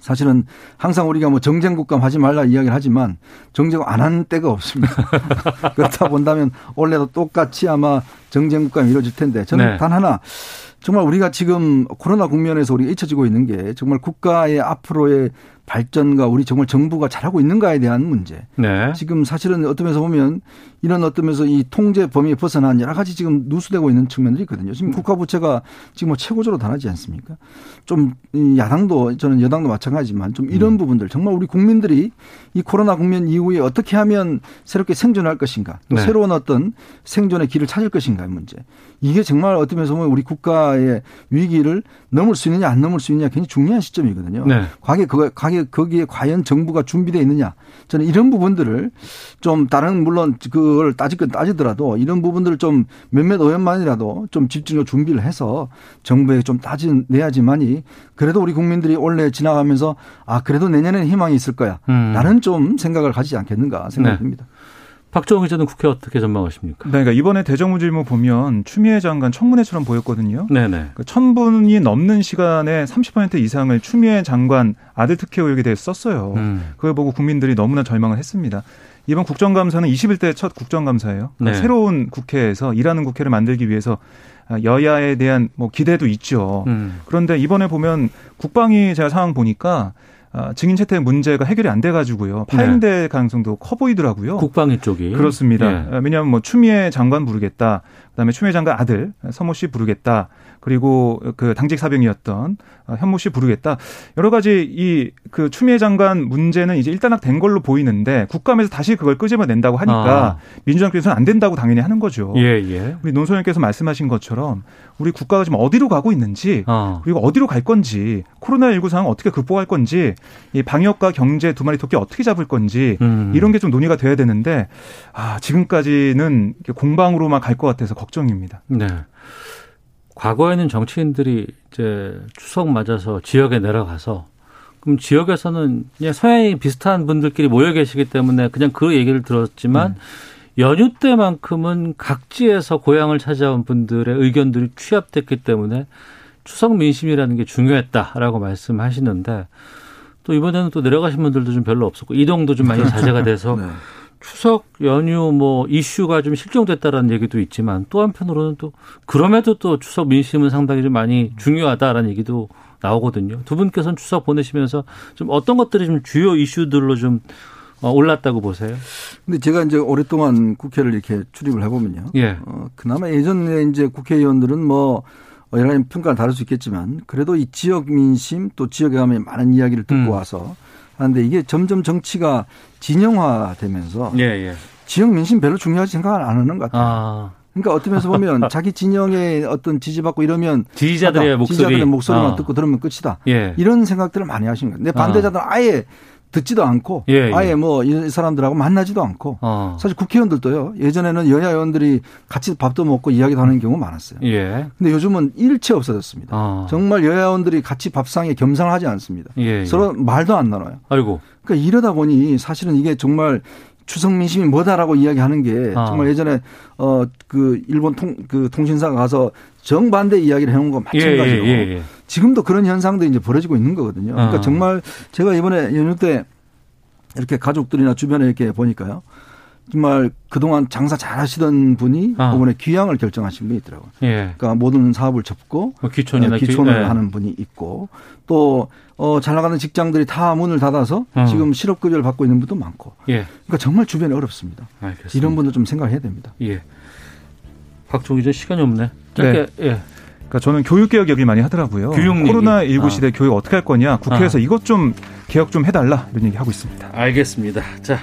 사실은 항상 우리가 뭐 정쟁 국감 하지 말라 이야기를 하지만 정쟁 안한 때가 없습니다. [LAUGHS] 그렇다 본다면 원래도 똑같이 아마 정쟁 국감이 이루어질 텐데 저는 네. 단 하나 정말 우리가 지금 코로나 국면에서 우리가 잊혀지고 있는 게 정말 국가의 앞으로의 발전과 우리 정말 정부가 잘하고 있는가에 대한 문제. 네. 지금 사실은 어떤 면에서 보면 이런 어떤 면에서 이 통제 범위에 벗어난 여러 가지 지금 누수되고 있는 측면들이 있거든요. 지금 국가 부채가 지금 뭐 최고조로 달하지 않습니까? 좀 야당도 저는 여당도 마찬가지지만 좀 이런 음. 부분들 정말 우리 국민들이 이 코로나 국면 이후에 어떻게 하면 새롭게 생존할 것인가 또 네. 새로운 어떤 생존의 길을 찾을 것인가의 문제. 이게 정말 어떤 면에서 보면 우리 국가의 위기를 넘을 수 있느냐 안 넘을 수 있느냐 굉장히 중요한 시점이거든요. 네. 과게 그거 과게 거기에 과연 정부가 준비되어 있느냐 저는 이런 부분들을 좀 다른 물론 그걸 따질 건 따지더라도 이런 부분들을 좀 몇몇 의원만이라도 좀 집중적으로 준비를 해서 정부에 좀 따져내야지만이 그래도 우리 국민들이 올해 지나가면서 아 그래도 내년에는 희망이 있을 거야. 음. 라는 좀 생각을 가지지 않겠는가 생각이 네. 듭니다. 박정희 기자는 국회 어떻게 전망하십니까? 네, 그러니까 이번에 대정부질문 보면 추미애 장관 청문회처럼 보였거든요. 네네. 그러니까 천 분이 넘는 시간에 30% 이상을 추미애 장관 아들 특혜 의혹에 대해서 썼어요. 음. 그걸 보고 국민들이 너무나 절망을 했습니다. 이번 국정감사는 21대 첫 국정감사예요. 그러니까 네. 새로운 국회에서 일하는 국회를 만들기 위해서 여야에 대한 뭐 기대도 있죠. 음. 그런데 이번에 보면 국방위 제가 상황 보니까 어, 증인 채택 문제가 해결이 안 돼가지고요. 파행될 네. 가능성도 커 보이더라고요. 국방위 쪽이. 그렇습니다. 네. 왜냐하면 뭐 추미애 장관 부르겠다. 그다음에 추미애 장관 아들 서모 씨 부르겠다. 그리고 그 당직 사병이었던 어, 현모 씨 부르겠다. 여러 가지 이 그 추미애 장관 문제는 이제 일단락된 걸로 보이는데 국감에서 다시 그걸 끄집어낸다고 하니까 아. 민주당께서는 안 된다고 당연히 하는 거죠. 예, 예. 우리 논소연께서 말씀하신 것처럼 우리 국가가 지금 어디로 가고 있는지 아. 그리고 어디로 갈 건지 코로나19 상황 어떻게 극복할 건지 이 방역과 경제 두 마리 토끼 어떻게 잡을 건지 음. 이런 게 좀 논의가 돼야 되는데 아, 지금까지는 공방으로만 갈 것 같아서 걱정입니다. 네. 과거에는 정치인들이 이제 추석 맞아서 지역에 내려가서 그럼 지역에서는 그냥 서양이 비슷한 분들끼리 모여 계시기 때문에 그냥 그 얘기를 들었지만 음. 연휴 때만큼은 각지에서 고향을 찾아온 분들의 의견들이 취합됐기 때문에 추석 민심이라는 게 중요했다라고 말씀하시는데 또 이번에는 또 내려가신 분들도 좀 별로 없었고 이동도 좀 많이 자제가 돼서 [LAUGHS] 네. 추석 연휴 뭐 이슈가 좀 실종됐다라는 얘기도 있지만 또 한편으로는 또 그럼에도 또 추석 민심은 상당히 좀 많이 중요하다라는 얘기도 나오거든요. 두 분께서는 추석 보내시면서 좀 어떤 것들이 좀 주요 이슈들로 좀 어, 올랐다고 보세요? 근데 제가 이제 오랫동안 국회를 이렇게 출입을 해보면요. 예. 어, 그나마 예전에 이제 국회의원들은 뭐 여러 가지 평가를 다를 수 있겠지만 그래도 이 지역 민심 또 지역에 가면 많은 이야기를 듣고 음. 와서 하는데 이게 점점 정치가 진영화되면서 예, 예. 지역 민심 별로 중요하지 생각을 안 하는 것 같아요. 아. 그러니까 어떤 면에서 보면 [LAUGHS] 자기 진영의 어떤 지지받고 이러면 지지자들의 목소리 지지자들의 목소리만 아. 듣고 들으면 끝이다. 예. 이런 생각들을 많이 하시는 거예요. 근데 반대자들은 아. 아예 듣지도 않고 예, 예. 아예 뭐 이 사람들하고 만나지도 않고 어. 사실 국회의원들도요 예전에는 여야 의원들이 같이 밥도 먹고 이야기도 하는 경우 많았어요. 예. 근데 요즘은 일체 없어졌습니다. 어. 정말 여야 의원들이 같이 밥상에 겸상을 하지 않습니다. 예, 예. 서로 말도 안 나눠요. 아이고. 그러니까 이러다 보니 사실은 이게 정말 추석 민심이 뭐다라고 이야기하는 게 아. 정말 예전에 어 그 일본 통 그 통신사 가서 정반대 이야기를 해놓은 거 마찬가지로 예, 예, 예, 예. 지금도 그런 현상들이 이제 벌어지고 있는 거거든요. 그러니까 아. 정말 제가 이번에 연휴 때 이렇게 가족들이나 주변에 이렇게 보니까요. 정말 그동안 장사 잘 하시던 분이 아. 이번에 귀향을 결정하신 분이 있더라고요. 예. 그러니까 모든 사업을 접고 뭐 귀촌이나 어, 귀촌을 예. 하는 분이 있고 또 어, 잘 나가는 직장들이 다 문을 닫아서 어. 지금 실업급여를 받고 있는 분도 많고. 예. 그러니까 정말 주변에 어렵습니다. 알겠습니다. 이런 분들 좀 생각해야 됩니다. 예. 박종희 전 시간이 없네. 짧게 네. 예. 그러니까 저는 교육개혁 얘기를 많이 하더라고요. 코로나 19 아. 시대 교육 어떻게 할 거냐. 국회에서 아. 이것 좀 개혁 좀 해달라 이런 얘기 하고 있습니다. 알겠습니다. 자.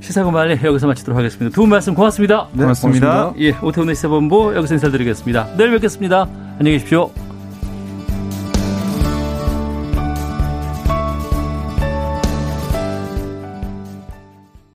시사고 말리 여기서 마치도록 하겠습니다. 두 분 말씀 고맙습니다. 네, 고맙습니다. 고맙습니다. 예, 오태훈의 시사본부 여기서 인사드리겠습니다. 내일 뵙겠습니다. 안녕히 계십시오.